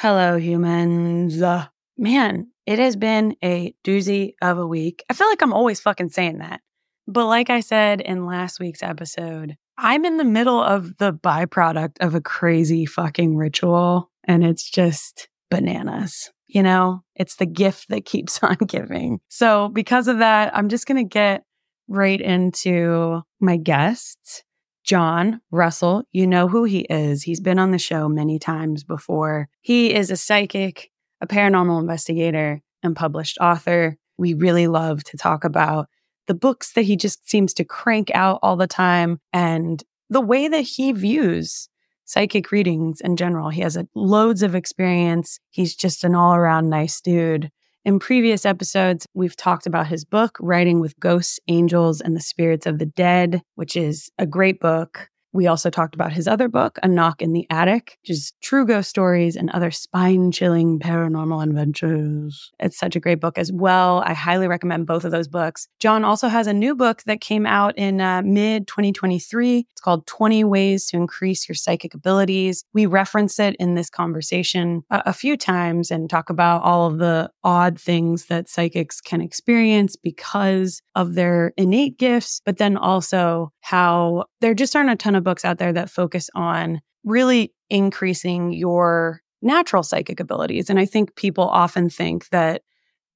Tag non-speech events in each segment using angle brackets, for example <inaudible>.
Hello, humans. Uh, man, it has been a doozy of a week. I feel like I'm always fucking saying that. But like I said in last week's episode, I'm in the middle of the byproduct of a crazy fucking ritual, and it's just bananas. You know, it's the gift that keeps <laughs> on giving. So, because of that, I'm just going to get right into my guests. John Russell, you know who he is. He's been on the show many times before. He is a psychic, a paranormal investigator, and published author. We really love to talk about the books that he just seems to crank out all the time and the way that he views psychic readings in general. He has a, loads of experience. He's just an all around nice dude. In previous episodes, we've talked about his book, Riding with Ghosts, Angels, and the Spirits of the Dead, which is a great book. We also talked about his other book, A Knock in the Attic, which is true ghost stories and other spine chilling paranormal adventures. It's such a great book as well. I highly recommend both of those books. John also has a new book that came out in uh, mid 2023. It's called 20 Ways to Increase Your Psychic Abilities. We reference it in this conversation a, a few times and talk about all of the odd things that psychics can experience because of their innate gifts, but then also how there just aren't a ton of books out there that focus on really increasing your natural psychic abilities. And I think people often think that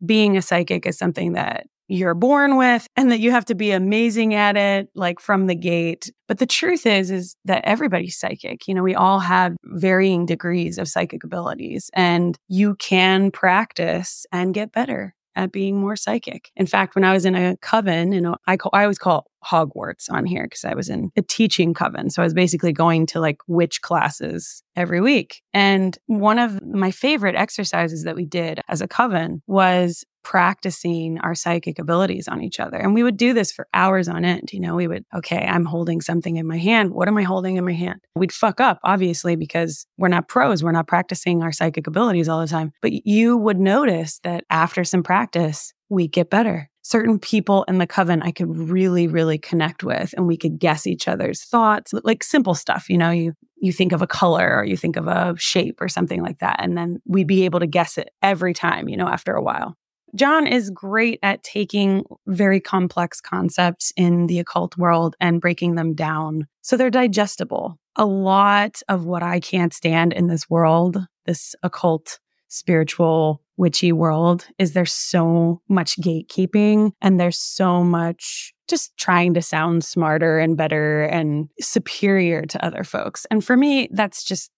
being a psychic is something that you're born with and that you have to be amazing at it like from the gate. But the truth is is that everybody's psychic. You know, we all have varying degrees of psychic abilities and you can practice and get better at being more psychic. In fact, when I was in a coven, you know, I call, I always call Hogwarts on here because I was in a teaching coven. So I was basically going to like witch classes every week. And one of my favorite exercises that we did as a coven was practicing our psychic abilities on each other. And we would do this for hours on end. You know, we would, okay, I'm holding something in my hand. What am I holding in my hand? We'd fuck up, obviously, because we're not pros. We're not practicing our psychic abilities all the time. But you would notice that after some practice, we get better certain people in the coven I could really, really connect with and we could guess each other's thoughts, like simple stuff, you know, you you think of a color or you think of a shape or something like that. And then we'd be able to guess it every time, you know, after a while. John is great at taking very complex concepts in the occult world and breaking them down so they're digestible. A lot of what I can't stand in this world, this occult, spiritual, witchy world is there's so much gatekeeping and there's so much just trying to sound smarter and better and superior to other folks. And for me, that's just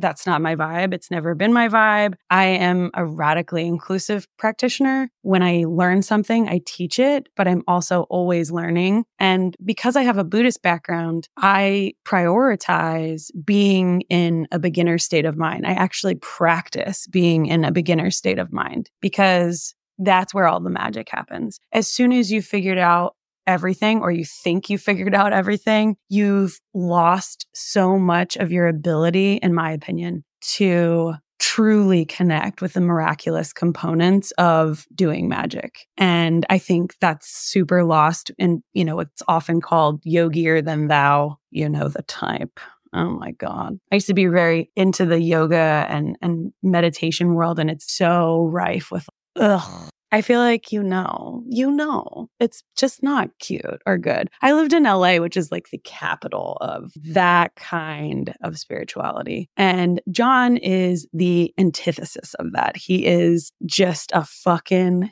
that's not my vibe. It's never been my vibe. I am a radically inclusive practitioner. When I learn something, I teach it, but I'm also always learning. And because I have a Buddhist background, I prioritize being in a beginner state of mind. I actually practice being in a beginner state of mind because that's where all the magic happens. As soon as you figured out everything or you think you figured out everything, you've lost so much of your ability, in my opinion, to truly connect with the miraculous components of doing magic. And I think that's super lost in, you know, it's often called yogier than thou, you know, the type. Oh my God. I used to be very into the yoga and, and meditation world, and it's so rife with ugh, I feel like you know, you know, it's just not cute or good. I lived in LA, which is like the capital of that kind of spirituality. And John is the antithesis of that. He is just a fucking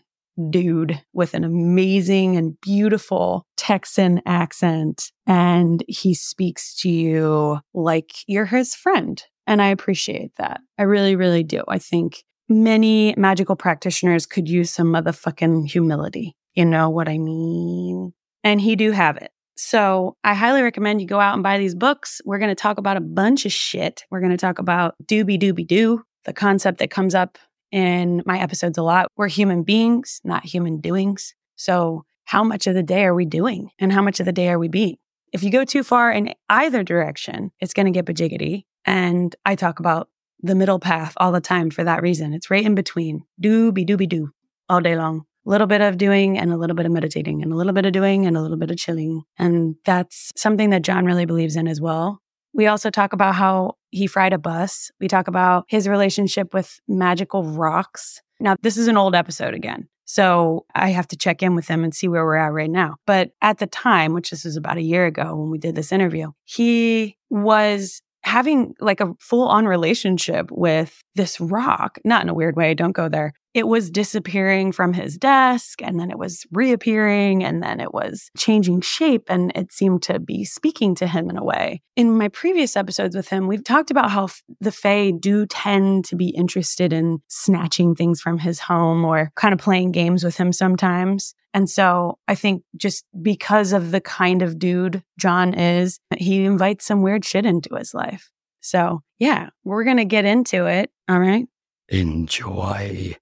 dude with an amazing and beautiful Texan accent. And he speaks to you like you're his friend. And I appreciate that. I really, really do. I think many magical practitioners could use some motherfucking humility. You know what I mean? And he do have it. So I highly recommend you go out and buy these books. We're going to talk about a bunch of shit. We're going to talk about doobie doobie doo, the concept that comes up in my episodes a lot. We're human beings, not human doings. So how much of the day are we doing and how much of the day are we being? If you go too far in either direction, it's going to get bajiggity. And I talk about the middle path all the time for that reason. It's right in between. Doobie doobie doo all day long. A little bit of doing and a little bit of meditating and a little bit of doing and a little bit of chilling. And that's something that John really believes in as well. We also talk about how he fried a bus. We talk about his relationship with magical rocks. Now, this is an old episode again. So I have to check in with him and see where we're at right now. But at the time, which this was about a year ago when we did this interview, he was having like a full on relationship with this rock, not in a weird way, don't go there, it was disappearing from his desk and then it was reappearing and then it was changing shape and it seemed to be speaking to him in a way. In my previous episodes with him, we've talked about how the Fae do tend to be interested in snatching things from his home or kind of playing games with him sometimes. And so I think just because of the kind of dude John is, he invites some weird shit into his life. So yeah, we're going to get into it. All right. Enjoy.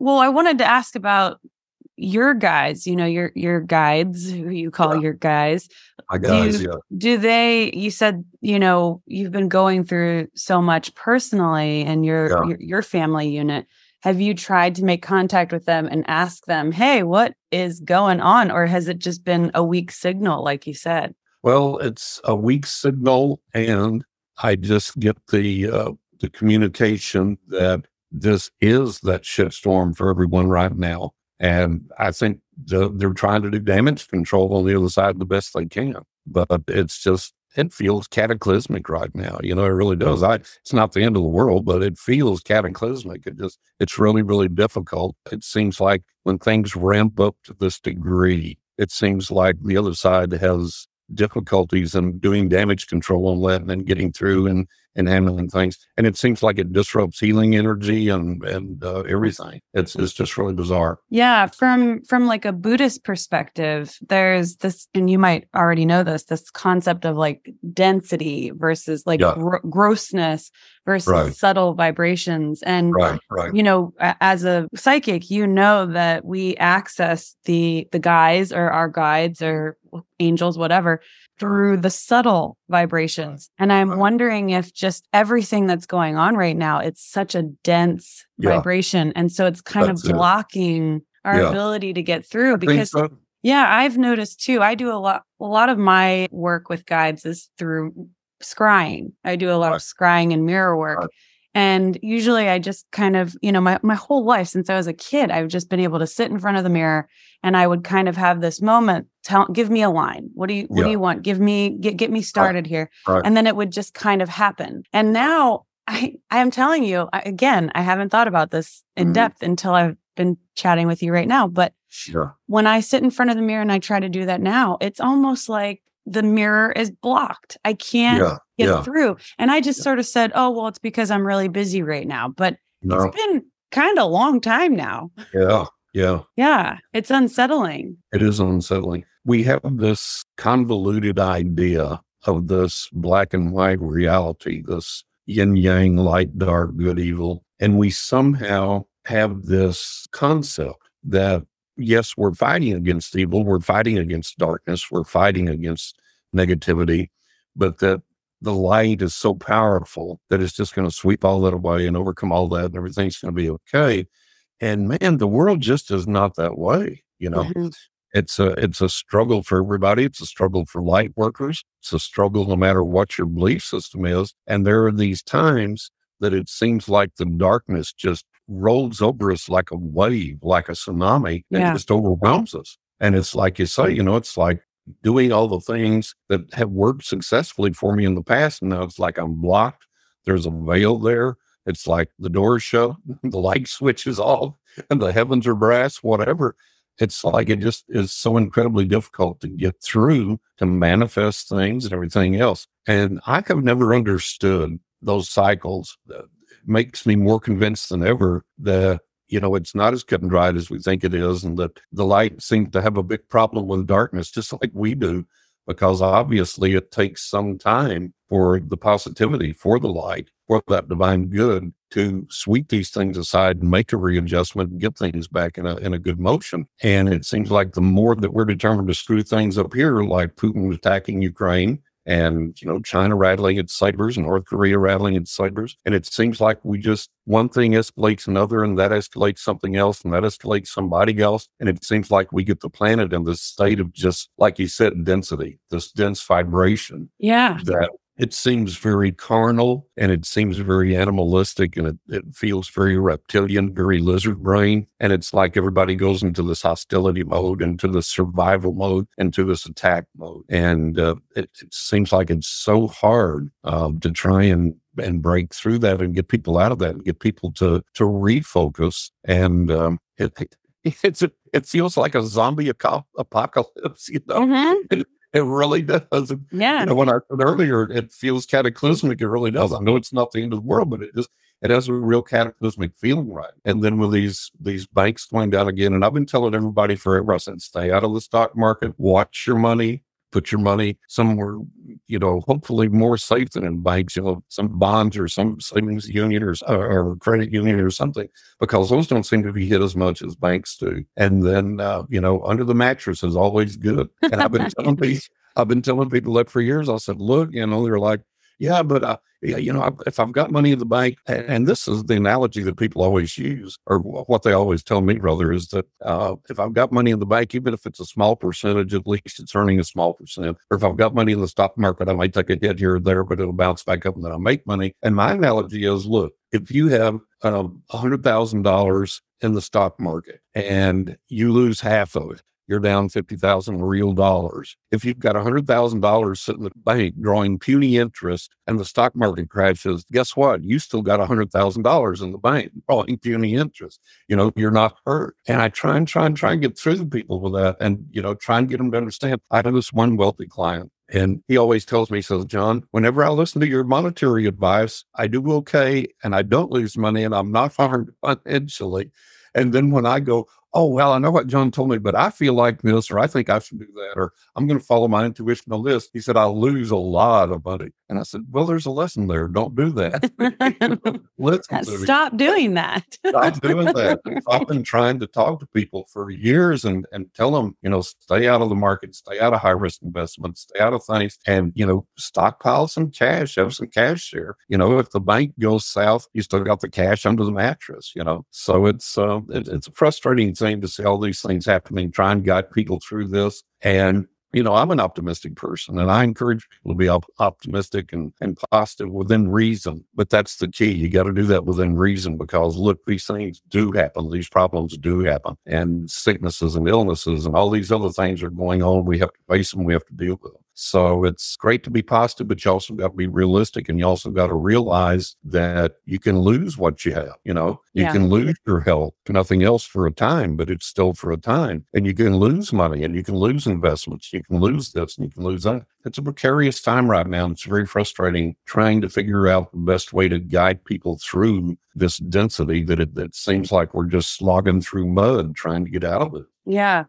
Well, I wanted to ask about your guys, you know, your your guides, who you call Yeah. your guys. My guys, Do- yeah. Do they you said, you know, you've been going through so much personally and your Yeah. your, your family unit. Have you tried to make contact with them and ask them, "Hey, what is going on?" or has it just been a weak signal like you said? Well, it's a weak signal, and I just get the uh, the communication that this is that shitstorm for everyone right now, and I think the, they're trying to do damage control on the other side the best they can, but it's just it feels cataclysmic right now. You know, it really does. I it's not the end of the world, but it feels cataclysmic. It just it's really really difficult. It seems like when things ramp up to this degree, it seems like the other side has difficulties in doing damage control on that and then getting through and and handling things. And it seems like it disrupts healing energy and and uh, everything. It's it's just really bizarre. Yeah, from from like a Buddhist perspective, there's this and you might already know this, this concept of like density versus like Yeah. gro- grossness versus Right. subtle vibrations and Right, right. you know as a psychic you know that we access the the guys or our guides or angels whatever through the subtle vibrations and i'm wondering if just everything that's going on right now it's such a dense Yeah. vibration and so it's kind That's of it. blocking our Yeah. ability to get through because so. yeah i've noticed too i do a lot a lot of my work with guides is through scrying i do a lot of scrying and mirror work Right. And usually I just kind of, you know, my, my whole life since I was a kid, I've just been able to sit in front of the mirror and I would kind of have this moment, tell give me a line. What do you what do you want? Give me get get me started here. Right. And then it would just kind of happen. And now I I am telling you, I, again, I haven't thought about this in Mhm. depth until I've been chatting with you right now, but Sure. when I sit in front of the mirror and I try to do that now, it's almost like the mirror is blocked. I can't Yeah. Get Yeah. through. And I just Yeah. sort of said, oh, well, it's because I'm really busy right now. But No. it's been kind of a long time now. Yeah. Yeah. Yeah, it's unsettling. It is unsettling. We have this convoluted idea of this black and white reality, this yin yang, light, dark, good, evil. And we somehow have this concept that, yes, we're fighting against evil, we're fighting against darkness, we're fighting against negativity, but that the light is so powerful that it's just going to sweep all that away and overcome all that and everything's going to be okay. And man, the world just is not that way. You know, Mhm. it's a it's a struggle for everybody. It's a struggle for light workers. It's a struggle no matter what your belief system is. And there are these times that it seems like the darkness just rolls over us like a wave, like a tsunami, and Yeah. just overwhelms us. And it's like you say, you know, it's like doing all the things that have worked successfully for me in the past. And now it's like I'm blocked. There's a veil there. It's like the door's shut, <laughs> the light switch is off, and the heavens are brass, whatever. It's like it just is so incredibly difficult to get through to manifest things and everything else. And I have never understood those cycles. Uh, makes me more convinced than ever that you know, it's not as cut and dried as we think it is, and that the light seems to have a big problem with darkness, just like we do because obviously it takes some time for the positivity, for the light, for that divine good to sweep these things aside and make a readjustment and get things back in a in a good motion. And it seems like the more that we're determined to screw things up here, like Putin attacking Ukraine, and you know China rattling its sabers North Korea rattling its sabers, and it seems like we just one thing escalates another, and that escalates something else, and that escalates somebody else, and it seems like we get the planet in this state of just like you said, density, this dense vibration. Yeah, that it seems very carnal and it seems very animalistic and it, it feels very reptilian, very lizard brain. And it's like everybody goes into this hostility mode, into the survival mode, into this attack mode. And uh, it, it, seems like it's so hard um, to try and and break through that and get people out of that and get people to to refocus and um, it, <laughs> it's a, it feels like a zombie apocalypse <laughs> you know mm-hmm. It really does. Yeah. You know, when I said earlier, it feels cataclysmic. It really does. I know it's not the end of the world, but it just it has a real cataclysmic feeling, right? And then with these these banks going down again, and I've been telling everybody forever, I said, stay out of the stock market, watch your money, put your money somewhere, you know, hopefully more safe than in banks, you know, some bonds or some savings union or, or credit union or something, because those don't seem to be hit as much as banks do. And then, uh, you know, under the mattress is always good. And I've been <laughs> telling people, I've been telling people that for years. I said, look, you know, they're like, yeah, but uh, you know, if I've got money in the bank, and this is the analogy that people always use, or what they always tell me, rather, is that uh, if I've got money in the bank, even if it's a small percentage, at least it's earning a small percent. Or if I've got money in the stock market, I might take a hit here or there, but it'll bounce back up and then I'll make money. And my analogy is look, if you have um, $100,000 in the stock market and you lose half of it, you're down 50,000 real dollars. If you've got $100,000 sitting in the bank drawing puny interest and the stock market crashes, guess what? You still got $100,000 in the bank drawing puny interest. You know, you're not hurt. And I try and try and try and get through to people with that and, you know, try and get them to understand. I have this one wealthy client and he always tells me, says, John, whenever I listen to your monetary advice, I do okay and I don't lose money and I'm not harmed financially. And then when I go, oh, well, I know what John told me, but I feel like this, or I think I should do that, or I'm going to follow my intuition on this. He said, I'll lose a lot of money. And I said, well, there's a lesson there. Don't do that. <laughs> Listen Stop doing that. Stop doing that. <laughs> I've been trying to talk to people for years and, and tell them, you know, stay out of the market, stay out of high risk investments, stay out of things, and, you know, stockpile some cash, have some cash there. You know, if the bank goes south, you still got the cash under the mattress, you know. So it's, uh, it, it's a frustrating thing to see all these things happening, try and guide people through this. And you know, I'm an optimistic person and I encourage people to be op- optimistic and, and positive within reason. But that's the key. You got to do that within reason because look, these things do happen. These problems do happen and sicknesses and illnesses and all these other things are going on. We have to face them. We have to deal with them. So it's great to be positive, but you also got to be realistic and you also got to realize that you can lose what you have. You know, you yeah. can lose your health nothing else for a time, but it's still for a time. And you can lose money and you can lose investments. You can lose this and you can lose that. It's a precarious time right now. It's very frustrating trying to figure out the best way to guide people through this density that it, that seems like we're just slogging through mud trying to get out of it. Yeah.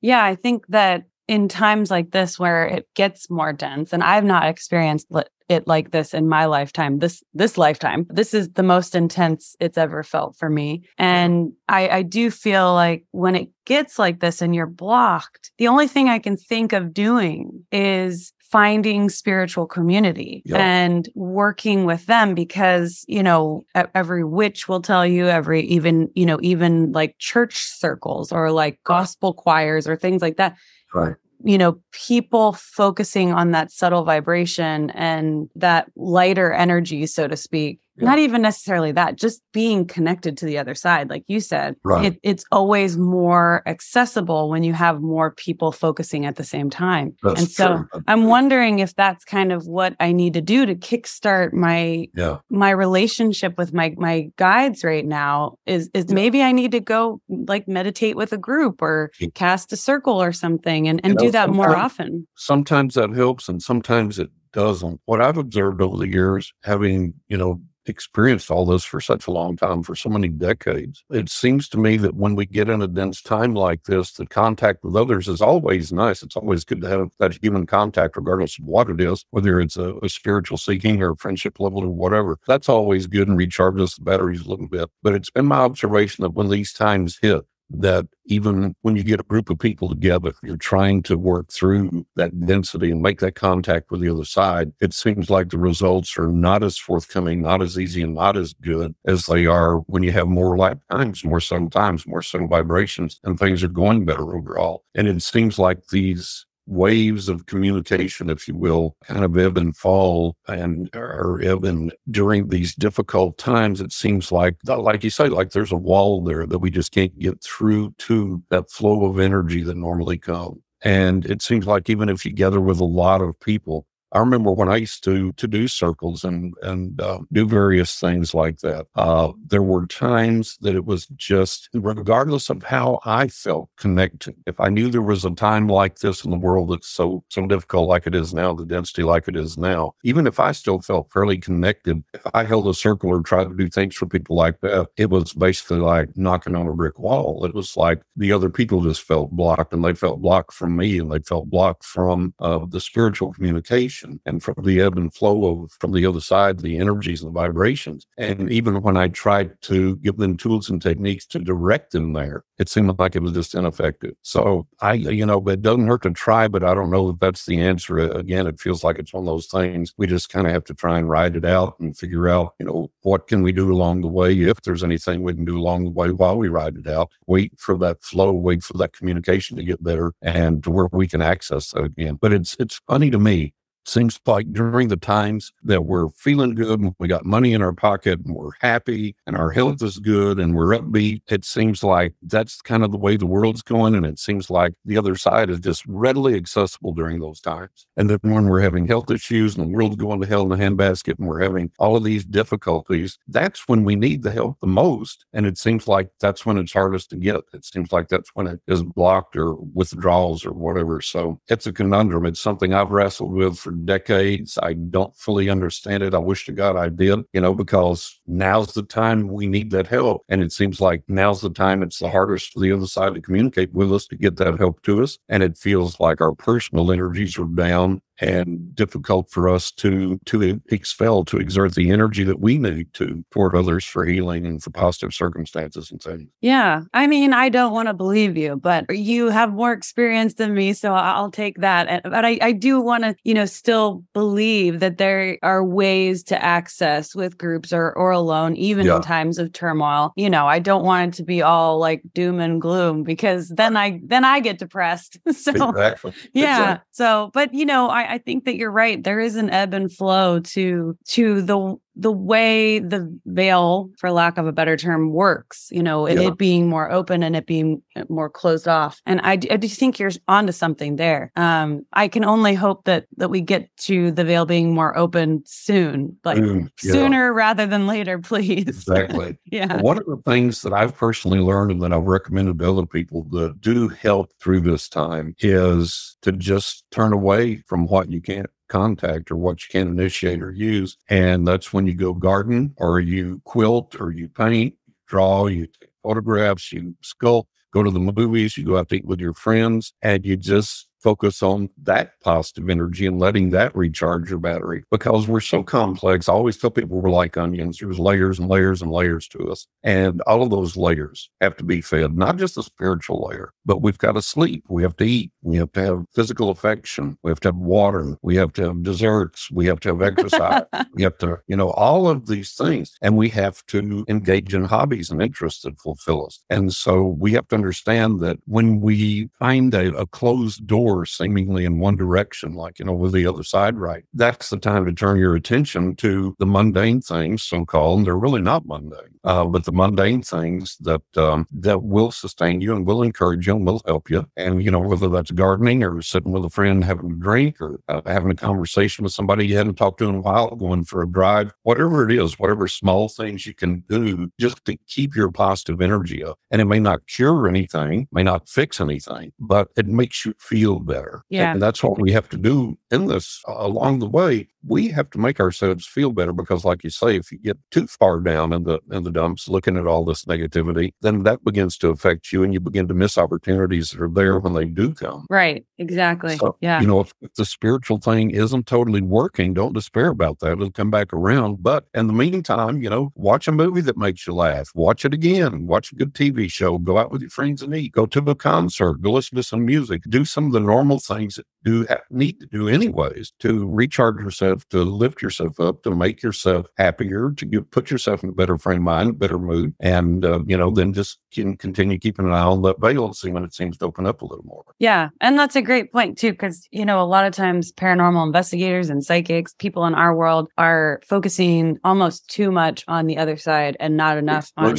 Yeah. I think that in times like this where it gets more dense and i've not experienced it like this in my lifetime this this lifetime. This is the most intense it's ever felt for me. And i i do feel like when it gets like this and you're blocked the only thing i can think of doing is finding spiritual community yep. and working with them because you know every witch will tell you every even you know even like church circles or like gospel choirs or things like that Right. You know, people focusing on that subtle vibration and that lighter energy, so to speak, yeah. not even necessarily that just being connected to the other side like you said right. it, it's always more accessible when you have more people focusing at the same time that's and so true. i'm wondering if that's kind of what i need to do to kickstart my yeah. my relationship with my my guides right now is is yeah. maybe i need to go like meditate with a group or cast a circle or something and, and you know, do that more often sometimes that helps and sometimes it doesn't what i've observed over the years having you know experienced all this for such a long time, for so many decades. It seems to me that when we get in a dense time like this, the contact with others is always nice. It's always good to have that human contact, regardless of what it is, whether it's a, a spiritual seeking or friendship level or whatever. That's always good and recharges the batteries a little bit. But it's been my observation that when these times hit, that even when you get a group of people together, you're trying to work through that density and make that contact with the other side. It seems like the results are not as forthcoming, not as easy, and not as good as they are when you have more lifetimes, more subtle times, more subtle vibrations, and things are going better overall. And it seems like these waves of communication, if you will, kind of ebb and fall and or ebb and during these difficult times, it seems like, like you say, like there's a wall there that we just can't get through to that flow of energy that normally comes. And it seems like even if you gather with a lot of people, I remember when I used to to do circles and and uh, do various things like that. Uh, there were times that it was just, regardless of how I felt connected. If I knew there was a time like this in the world that's so so difficult, like it is now, the density like it is now, even if I still felt fairly connected, if I held a circle or tried to do things for people like that, it was basically like knocking on a brick wall. It was like the other people just felt blocked, and they felt blocked from me, and they felt blocked from uh, the spiritual communication and from the ebb and flow of from the other side, the energies and the vibrations. And even when I tried to give them tools and techniques to direct them there, it seemed like it was just ineffective. So I, you know, it doesn't hurt to try, but I don't know that that's the answer. Uh, again, it feels like it's one of those things we just kind of have to try and ride it out and figure out, you know, what can we do along the way? If there's anything we can do along the way while we ride it out, wait for that flow, wait for that communication to get better and to where we can access that again. But it's, it's funny to me Seems like during the times that we're feeling good we got money in our pocket and we're happy and our health is good and we're upbeat, it seems like that's kind of the way the world's going. And it seems like the other side is just readily accessible during those times. And then when we're having health issues and the world's going to hell in a handbasket and we're having all of these difficulties, that's when we need the help the most. And it seems like that's when it's hardest to get. It seems like that's when it is blocked or withdrawals or whatever. So it's a conundrum. It's something I've wrestled with for decades. I don't fully understand it. I wish to God I did, you know, because now's the time we need that help. And it seems like now's the time it's the hardest for the other side to communicate with us to get that help to us. And it feels like our personal energies are down and difficult for us to to expel to exert the energy that we need to toward others for healing and for positive circumstances and things yeah i mean i don't want to believe you but you have more experience than me so i'll take that but i, I do want to you know still believe that there are ways to access with groups or or alone even yeah. in times of turmoil you know i don't want it to be all like doom and gloom because then i then i get depressed <laughs> so exactly. yeah exactly. so but you know i I, think that you're right. There is an ebb and flow to to the the way the veil, for lack of a better term, works, you know, yeah. it being more open and it being uh, more closed off. And I, I do think you're onto something there. Um, I can only hope that that we get to the veil being more open soon, like mm, yeah. sooner rather than later, <laughs> please. Exactly. <laughs> yeah. One of the things that I've personally learned and that I've recommended to other people that do help through this time is to just turn away from what you can't contact or what you can initiate or use. And that's when you go garden or you quilt or you paint, draw, you take photographs, you sculpt, go to the movies, you go out to eat with your friends, and you just focus on that positive energy and letting that recharge your battery because we're so complex. I always tell people we're like onions. There's layers and layers and layers to us. And all of those layers have to be fed, not just the spiritual layer, but we've got to sleep. We have to eat. We have to have physical affection. We have to have water. We have to have desserts. We have to have exercise. <laughs> we have to, you know, all of these things. And we have to engage in hobbies and interests that fulfill us. And so we have to understand that when we find a, a closed door seemingly in one direction, like, you know, with the other side right, that's the time to turn your attention to the mundane things, so called. They're really not mundane, uh, but the mundane things that, um, that will sustain you and will encourage you and will help you. And, you know, whether that's gardening or sitting with a friend having a drink or uh, having a conversation with somebody you hadn't talked to in a while, going for a drive, whatever it is, whatever small things you can do just to keep your positive energy up. And it may not cure anything, may not fix anything, but it makes you feel better. Yeah. And that's what we have to do in this uh, along the way. We have to make ourselves feel better because, like you say, if you get too far down in the in the dumps, looking at all this negativity, then that begins to affect you, and you begin to miss opportunities that are there when they do come. Right. Exactly. So, yeah. You know, if, if the spiritual thing isn't totally working, don't despair about that. It'll come back around. But in the meantime, you know, watch a movie that makes you laugh. Watch it again. Watch a good TV show. Go out with your friends and eat. Go to a concert. Go listen to some music. Do some of the normal things that have, need to do anyways to recharge yourself, to lift yourself up, to make yourself happier, to get, put yourself in a better frame of mind, a better mood. And, uh, you know, then just can continue keeping an eye on that veil and see when it seems to open up a little more. Yeah. And that's a great point too, because, you know, a lot of times paranormal investigators and psychics, people in our world are focusing almost too much on the other side and not enough on,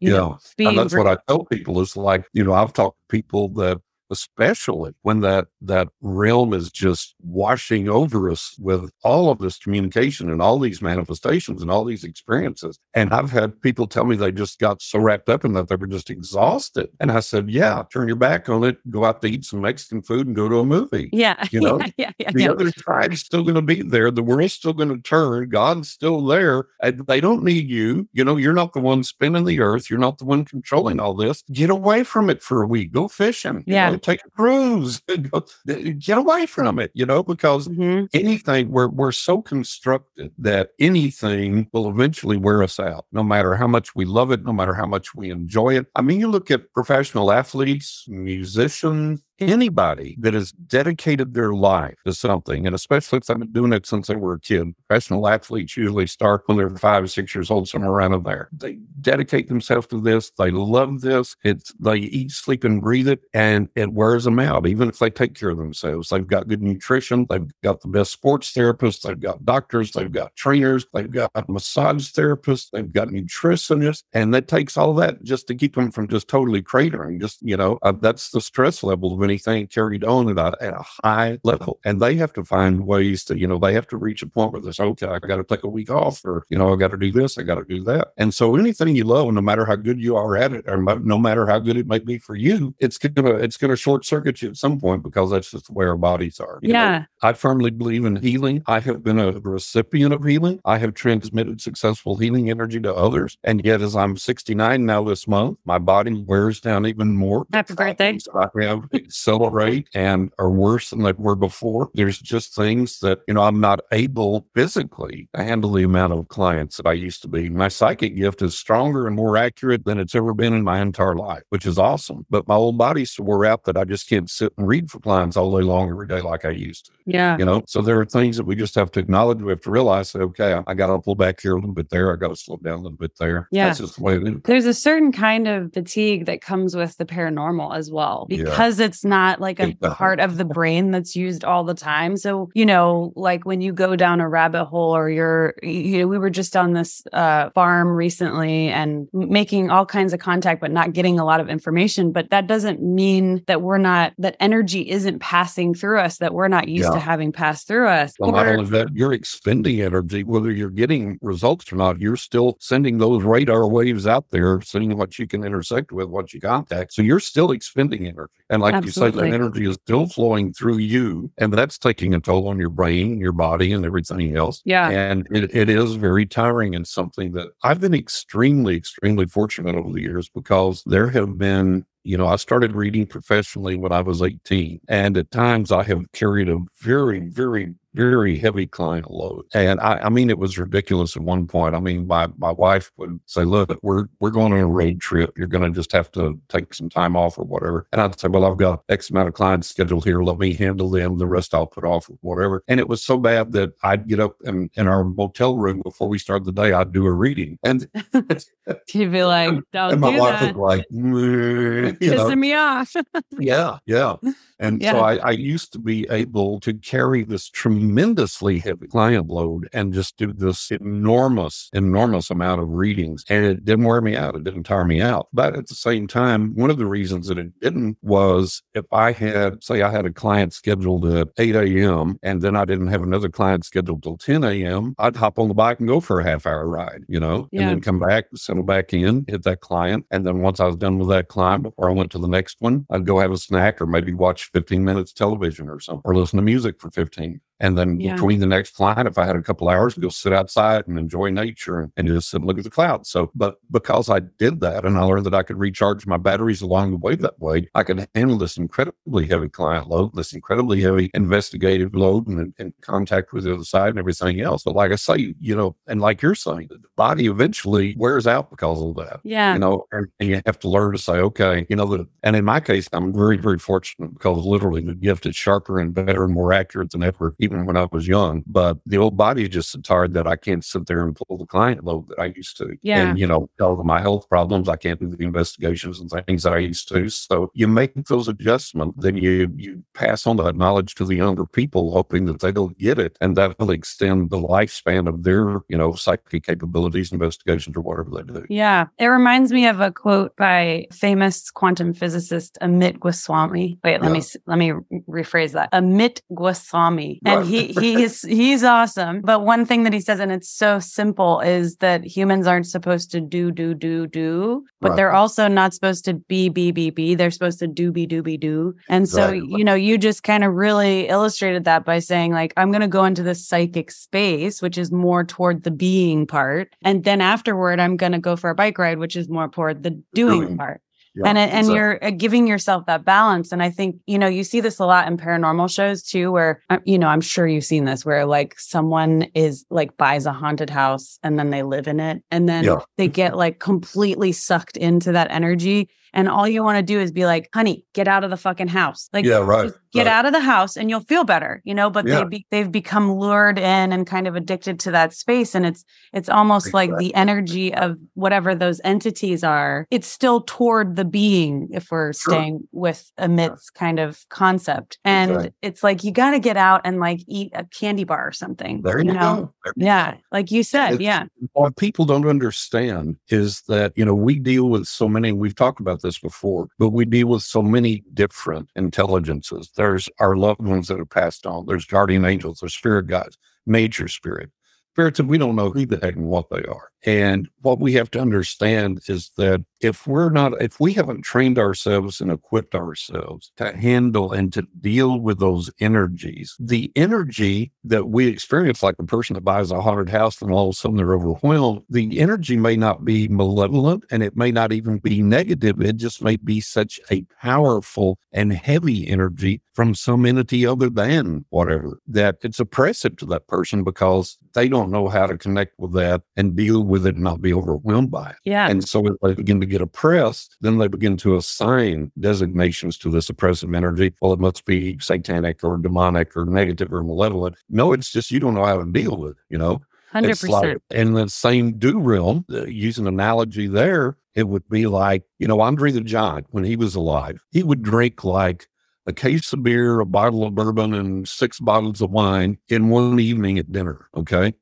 yeah. Know, and that's what I tell people is like, you know, I've talked to people that especially when that that realm is just washing over us with all of this communication and all these manifestations and all these experiences. And I've had people tell me they just got so wrapped up in that they were just exhausted. And I said, Yeah, turn your back on it, go out to eat some Mexican food and go to a movie. Yeah. <laughs> You know, yeah, yeah, yeah, the yeah. other side's still going to be there. The world's still going to turn. God's still there. And they don't need you. You know, you're not the one spinning the earth. You're not the one controlling all this. Get away from it for a week. Go fishing. Yeah. Know, take a cruise, <laughs> get away from it, you know, because mm-hmm. anything we're we're so constructed that anything will eventually wear us out, no matter how much we love it, no matter how much we enjoy it. I mean, you look at professional athletes, musicians, anybody that has dedicated their life to something, and especially if they've been doing it since they were a kid, professional athletes usually start when they're five or six years old, somewhere around there. They dedicate themselves to this. They love this. It's they eat, sleep, and breathe it, and it wears them out. Even if they take care of themselves, they've got good nutrition. They've got the best sports therapists. They've got doctors. They've got trainers. They've got massage therapists. They've got nutritionists, and that takes all that just to keep them from just totally cratering. Just you know, uh, that's the stress level of anything carried on at a, at a high level. And they have to find ways to, you know, they have to reach a point where they say, okay, I got to take a week off or, you know, I got to do this, I got to do that. And so anything you love, no matter how good you are at it, or no matter how good it might be for you, it's gonna it's gonna short circuit you at some point because that's just where our bodies are. yeah. Know? I firmly believe in healing. I have been a recipient of healing. I have transmitted successful healing energy to others. And yet as I'm 69 now this month, my body wears down even more. Happy birthday. I have celebrate and are worse than they were before. There's just things that, you know, I'm not able physically to handle the amount of clients that I used to be. My psychic gift is stronger and more accurate than it's ever been in my entire life, which is awesome. But my old body's so wore out that I just can't sit and read for clients all day long every day like I used to. Yeah. You know, so there are things that we just have to acknowledge. We have to realize that, okay, I, I got to pull back here a little bit there. I got to slow down a little bit there. Yeah. That's just the way it is. There's a certain kind of fatigue that comes with the paranormal as well because yeah. it's not like a part of the brain that's used all the time. So, you know, like when you go down a rabbit hole or you're, you know, we were just on this uh, farm recently and making all kinds of contact, but not getting a lot of information. But that doesn't mean that we're not, that energy isn't passing through us, that we're not used yeah. to having passed through us. Well, not only that, you're expending energy, whether you're getting results or not, you're still sending those radar waves out there, seeing what you can intersect with, what you contact. So you're still expending energy. And like Absolutely. you say, that energy is still flowing through you. And that's taking a toll on your brain, your body, and everything else. Yeah. And it, it is very tiring and something that I've been extremely, extremely fortunate over the years because there have been you know, I started reading professionally when I was 18. And at times I have carried a very, very very heavy client load. And I, I, mean, it was ridiculous at one point. I mean, my, my wife would say, look, we're, we're going on a road trip. You're going to just have to take some time off or whatever. And I'd say, well, I've got X amount of clients scheduled here. Let me handle them. The rest I'll put off or whatever. And it was so bad that I'd get up and in our motel room before we started the day, I'd do a reading. And <laughs> you'd be like, <laughs> don't and my do wife that. would like, pissing me off. yeah. Yeah. And yeah. so I, I used to be able to carry this tremendously heavy client load and just do this enormous, enormous amount of readings. And it didn't wear me out. It didn't tire me out. But at the same time, one of the reasons that it didn't was if I had, say, I had a client scheduled at 8 a.m. and then I didn't have another client scheduled till 10 a.m., I'd hop on the bike and go for a half hour ride, you know, yeah. and then come back, settle back in, hit that client. And then once I was done with that client, before I went to the next one, I'd go have a snack or maybe watch 15 minutes television or something, or listen to music for 15 And then Yeah. between the next client, if I had a couple hours, go sit outside and enjoy nature and, and just sit and look at the clouds. So, but because I did that and I learned that I could recharge my batteries along the way that way, I could handle this incredibly heavy client load, this incredibly heavy investigative load and, and contact with the other side and everything else. But like I say, you know, and like you're saying, the body eventually wears out because of that Yeah. you know, and and you have to learn to say, okay, you know, that, and in my case, I'm very, very fortunate because literally the gift is sharper and better and more accurate than ever, even when I was young. But the old body is just so tired that I can't sit there and pull the client load that I used to. Yeah. And, you know, tell of my health problems, I can't do the investigations and things that I used to. So you make those adjustments, then you, you pass on that knowledge to the younger people, hoping that they'll get it and that will extend the lifespan of their, you know, psychic capabilities, investigations, or whatever they do. Yeah. It reminds me of a quote by famous quantum physicist Amit Goswami. Wait, let Yeah. me let me rephrase that. Amit Goswami. And He he's he's awesome. But one thing that he says and it's so simple is that humans aren't supposed to do do do do, but Right. they're also not supposed to be be be be. They're supposed to do be do be do. And so, Right. you know, you just kind of really illustrated that by saying like I'm going to go into this psychic space which is more toward the being part and then afterward I'm going to go for a bike ride which is more toward the doing Doing. part. Yeah, and and exactly. you're uh, giving yourself that balance and i think you know you see this a lot in paranormal shows too where uh, you know i'm sure you've seen this where like someone is like buys a haunted house and then they live in it and then Yeah. they get like completely sucked into that energy and all you want to do is be like honey get out of the fucking house like yeah, right. get right. out of the house and you'll feel better you know but Yeah. they be, they've become lured in and kind of addicted to that space and it's it's almost like the energy of whatever those entities are it's still toward the being if we're Sure. staying with a Amit's kind of concept and Exactly. it's like you got to get out and like eat a candy bar or something There you, know go. There you yeah go. like you said It's- yeah What people don't understand is that, you know, we deal with so many, we've talked about this before, but we deal with so many different intelligences. There's our loved ones that have passed on, there's guardian angels, there's spirit guides, major spirit. Spirits that we don't know who the heck and what they are. And what we have to understand is that if we're not, if we haven't trained ourselves and equipped ourselves to handle and to deal with those energies, the energy that we experience, like the person that buys a haunted house and all of a sudden they're overwhelmed, the energy may not be malevolent and it may not even be negative. It just may be such a powerful and heavy energy from some entity other than whatever that it's oppressive to that person because they don't know how to connect with that and deal with it and not be overwhelmed by it. yeah And so if they begin to get oppressed, then they begin to assign designations to this oppressive energy. Well, it must be satanic or demonic or negative or malevolent. No, it's just you don't know how to deal with it, you know? 100% It's like in the same do realm, uh, use an analogy there, it would be like, you know, Andre the Giant, when he was alive, he would drink like a case of beer, a bottle of bourbon, and six bottles of wine in one evening at dinner, okay?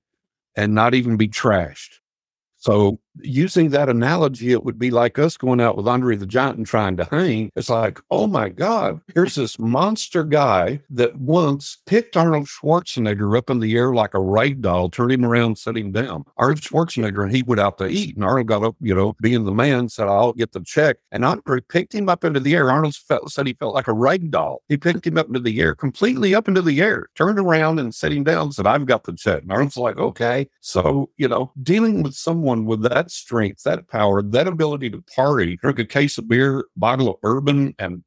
And not even be trashed. So, using that analogy, it would be like us going out with Andre the Giant and trying to hang. It's like, oh my God, here's this monster guy that once picked Arnold Schwarzenegger up in the air like a rag doll, turned him around, set him down. Arnold Schwarzenegger and he went out to eat. And Arnold got up, you know, being the man, said, I'll get the check. And Andre picked him up into the air. Arnold felt, said he felt like a rag doll. He picked him up into the air, completely up into the air, turned around and set him down, said, I've got the check. And Arnold's like, okay. So, you know, dealing with someone with that strength, that power, that ability to party, drink a case of beer, bottle of bourbon, and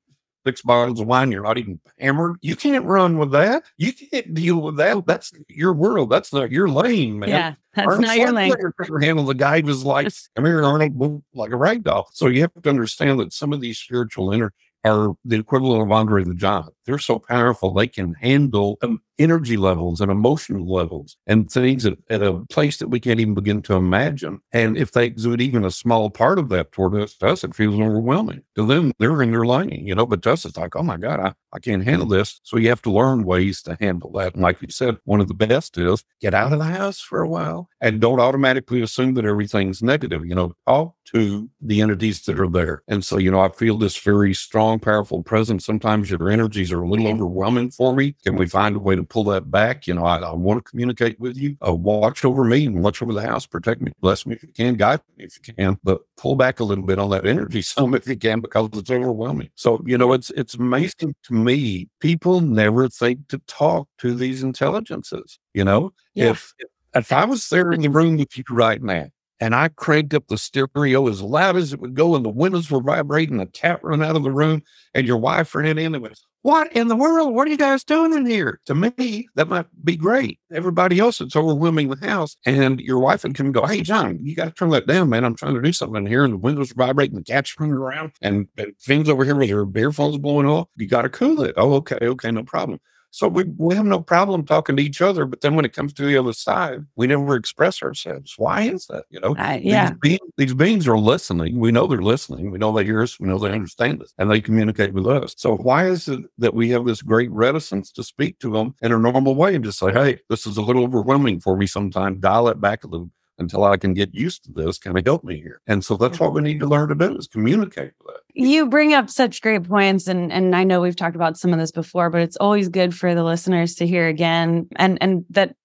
six bottles of wine, you're not even hammered. You can't run with that. You can't deal with that. That's your world. That's not your lane, man. yeah that's Arnold not your lane handle the guy was like, come here, Arnold, like a rag doll. So you have to understand that some of these spiritual inner are the equivalent of Andre the Giant. They're so powerful, they can handle um, energy levels and emotional levels and things at, at a place that we can't even begin to imagine. And if they exude even a small part of that toward us, to us, it feels overwhelming. To them, they're in their lane, you know, but to us, it's like, oh my God, I, I can't handle this. So you have to learn ways to handle that. And like you said, one of the best is get out of the house for a while and don't automatically assume that everything's negative. You know, talk to the entities that are there. And so, you know, I feel this very strong, powerful presence. Sometimes your energies are a little overwhelming for me. Can we find a way to pull that back? You know, I, I want to communicate with you. Uh, watch over me and watch over the house. Protect me, bless me if you can, guide me if you can, but pull back a little bit on that energy <laughs> some if you can because it's overwhelming. So, you know, it's it's amazing to me. People never think to talk to these intelligences. You know, yeah. if if I was there in the room with you right now and I cranked up the stereo as loud as it would go, and the windows were vibrating. The cat ran out of the room, and your wife ran in and went, What in the world? What are you guys doing in here? To me, that might be great. Everybody else, it's overwhelming the house. And your wife would come and go, Hey, John, you got to turn that down, man. I'm trying to do something in here, and the windows are vibrating, the cat's running around, and, things over here with their earphones blowing off. You got to cool it. Oh, okay, okay, no problem. So we, we have no problem talking to each other. But then when it comes to the other side, we never express ourselves. Why is that? You know, uh, yeah. These beings, these beings are listening. We know they're listening. We know they hear us. We know they understand us and they communicate with us. So why is it that we have this great reticence to speak to them in a normal way and just say, Hey, this is a little overwhelming for me sometimes. Dial it back a little until I can get used to this. kind of help me here? And so that's what we need to learn to do is communicate with it. You bring up such great points. And and I know we've talked about some of this before, but it's always good for the listeners to hear again and and that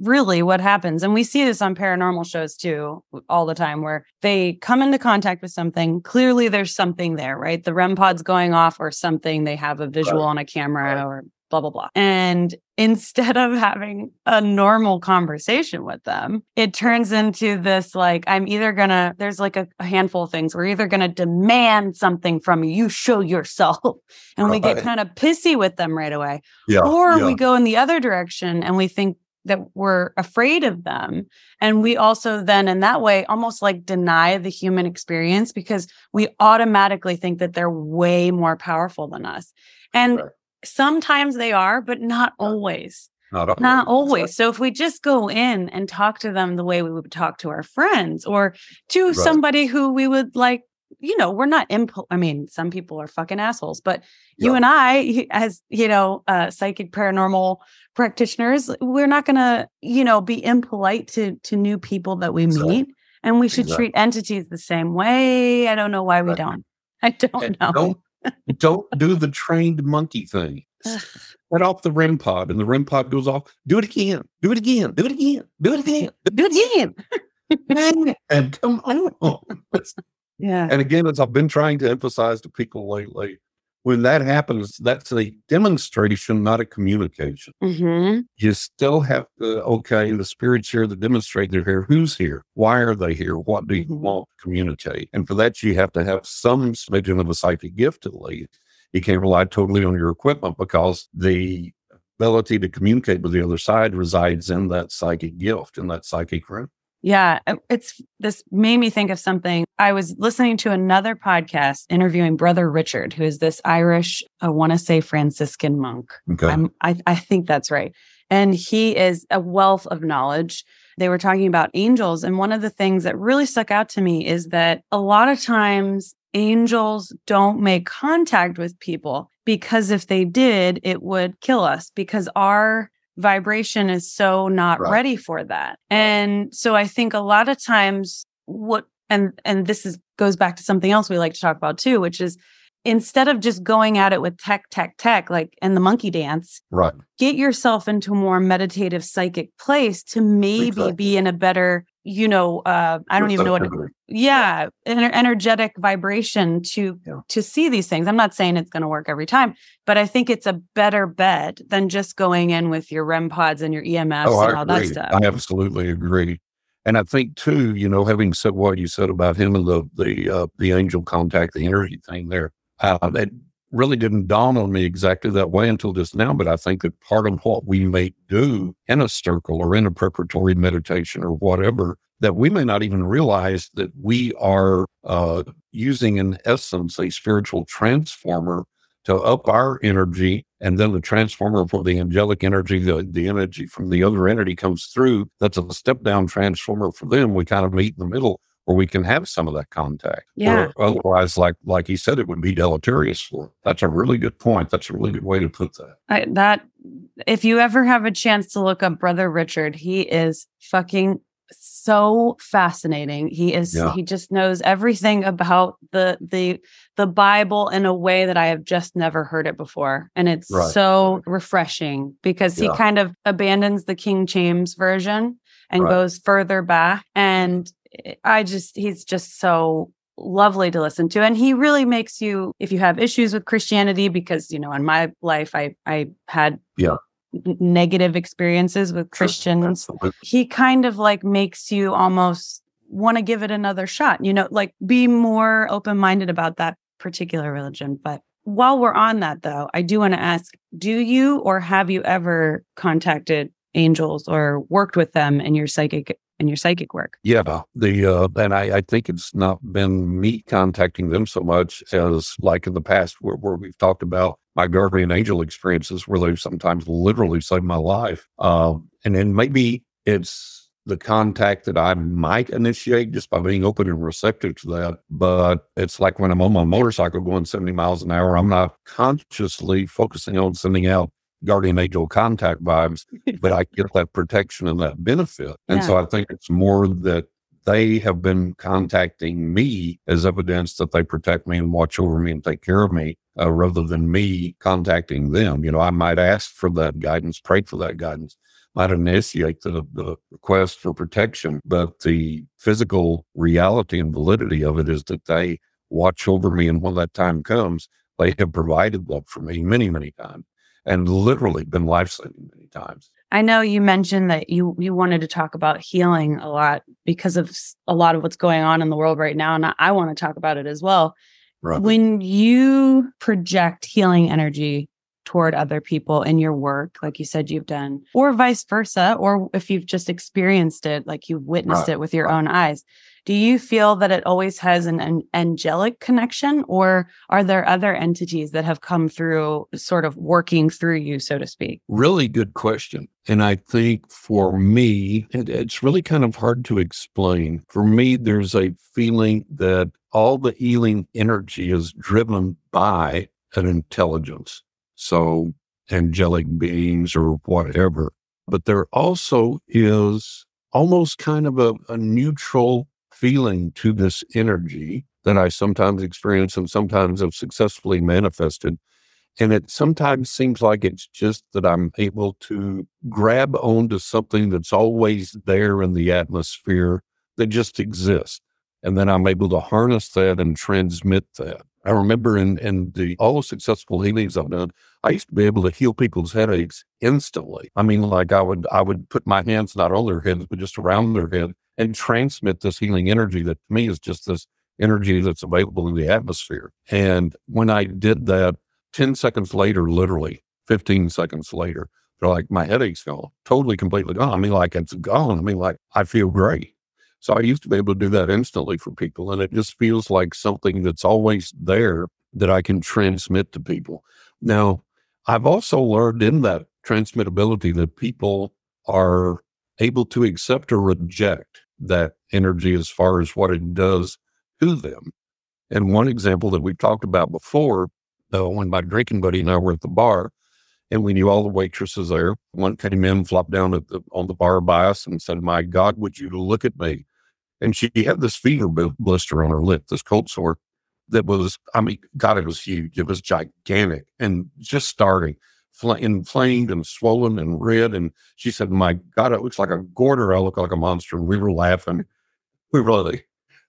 really what happens and we see this on paranormal shows too all the time where they come into contact with something clearly there's something there right the rem pod's going off or something they have a visual right. on a camera right. or blah, blah, blah. And instead of having a normal conversation with them, it turns into this like, I'm either gonna, there's like a, a handful of things. We're either gonna demand something from you, you show yourself. <laughs> And right. we get kind of pissy with them right away. Yeah, or yeah. we go in the other direction and we think that we're afraid of them. And we also then, in that way, almost like deny the human experience because we automatically think that they're way more powerful than us. And. Sometimes they are, but not always. Not always. Not always. So if we just go in and talk to them the way we would talk to our friends or to right. somebody who we would like, you know, we're not impo- I mean, some people are fucking assholes, but yeah. you and I, as you know, uh, psychic paranormal practitioners, we're not going to, you know, be impolite to to new people that we meet, and we should exactly. treat entities the same way. I don't know why we don't. <laughs> I don't and know. Don't don't do the trained monkey thing. Let off the REM pod and the REM pod goes off. Do it again. Do it again. Do it again. Do it again. Do it again. and come on. <laughs> yeah. And again, as I've been trying to emphasize to people lately, when that happens, that's a demonstration, not a communication. Mm-hmm. You still have to, okay, the spirits here, the demonstrator here, who's here? Why are they here? What do you mm-hmm. want to communicate? And for that, you have to have some smidgen of a psychic gift at least. You can't rely totally on your equipment because the ability to communicate with the other side resides in that psychic gift, in that psychic realm. Yeah, it's this made me think of something. I was listening to another podcast interviewing Brother Richard, who is this Irish, I want to say Franciscan monk. Okay. I'm, I, I think that's right. And he is a wealth of knowledge. They were talking about angels. And one of the things that really stuck out to me is that a lot of times angels don't make contact with people because if they did, it would kill us because our vibration is so not right. ready for that. And so I think a lot of times what and and this is goes back to something else we like to talk about too, which is instead of just going at it with tech, tech, tech, like in the monkey dance, right? Get yourself into a more meditative psychic place to maybe exactly. be in a better you know, uh, I don't even know what, yeah, ener- energetic vibration to yeah. to see these things. I'm not saying it's going to work every time, but I think it's a better bet than just going in with your REM pods and your EMFs oh, and all agree. that stuff. I absolutely agree. And I think too, you know, having said what you said about him and the the uh, the angel contact, the energy thing there, uh, that really didn't dawn on me exactly that way until just now. But I think that part of what we may do in a circle or in a preparatory meditation or whatever, that we may not even realize that we are uh, using, in essence, a spiritual transformer to up our energy. And then the transformer for the angelic energy, the, the energy from the other entity comes through. That's a step down transformer for them. We kind of meet in the middle where we can have some of that contact. Yeah. Or otherwise, like like he said, it would be deleterious. That's a really good point. That's a really good way to put that. I, that if you ever have a chance to look up Brother Richard, he is fucking so fascinating. He is Yeah. he just knows everything about the the the Bible in a way that I have just never heard it before. And it's Right. so refreshing because he kind of abandons the King James version and Right. goes further back and I just he's just so lovely to listen to and he really makes you if you have issues with Christianity because you know in my life I I had Yeah. Negative experiences with Christians Absolutely. he kind of like makes you almost want to give it another shot, you know, like be more open minded about that particular religion. But while we're on that, though, I do want to ask do you or have you ever contacted angels or worked with them in your psychic in your psychic work Yeah, the uh, and I, I think it's not been me contacting them so much as like in the past where, where we've talked about my guardian angel experiences where they've sometimes literally saved my life. Um, and then maybe it's the contact that I might initiate just by being open and receptive to that. But it's like when I'm on my motorcycle going 70 miles an hour, I'm not consciously focusing on sending out guardian angel contact vibes <laughs> but I get that protection and that benefit. And so I think it's more that they have been contacting me as evidence that they protect me and watch over me and take care of me uh, rather than me contacting them. You know, I might ask for that guidance, pray for that guidance, might initiate the, the request for protection, but the physical reality and validity of it is that they watch over me. And when that time comes, they have provided that for me many, many times and literally been life saving many times. I know you mentioned that you you wanted to talk about healing a lot because of a lot of what's going on in the world right now, and I, I want to talk about it as well. Right. When you project healing energy toward other people in your work, like you said you've done, or vice versa, or if you've just experienced it, like you've witnessed Right, it with your right. own eyes, do you feel that it always has an, an angelic connection, or are there other entities that have come through, sort of working through you, so to speak? Really good question. And I think for me, it, it's really kind of hard to explain. For me, there's a feeling that all the healing energy is driven by an intelligence. So angelic beings or whatever. But there also is almost kind of a, a neutral feeling to this energy that I sometimes experience and sometimes have successfully manifested. And it sometimes seems like it's just that I'm able to grab onto something that's always there in the atmosphere that just exists. And then I'm able to harness that and transmit that. I remember in, in the all the successful healings I've done, I used to be able to heal people's headaches instantly. I mean, like I would I would put my hands not on their heads, but just around their head and transmit this healing energy that to me is just this energy that's available in the atmosphere. And when I did that, 10 seconds later, literally 15 seconds later, they're like, my headache's gone, totally, completely gone. I mean, like it's gone. I mean, like I feel great. So I used to be able to do that instantly for people. And it just feels like something that's always there that I can transmit to people. Now, I've also learned in that transmittability that people are able to accept or reject that energy as far as what it does to them. And one example that we've talked about before, uh, when my drinking buddy and I were at the bar, and we knew all the waitresses there. One came in, flopped down the, on the bar by us, and said, "My God, would you look at me?" And she had this fever blister on her lip, this cold sore that was, I mean, God, it was huge. It was gigantic and just starting, fl- inflamed and swollen and red. And she said, "My God, it looks like a gourd, I look like a monster." And we were laughing. We really.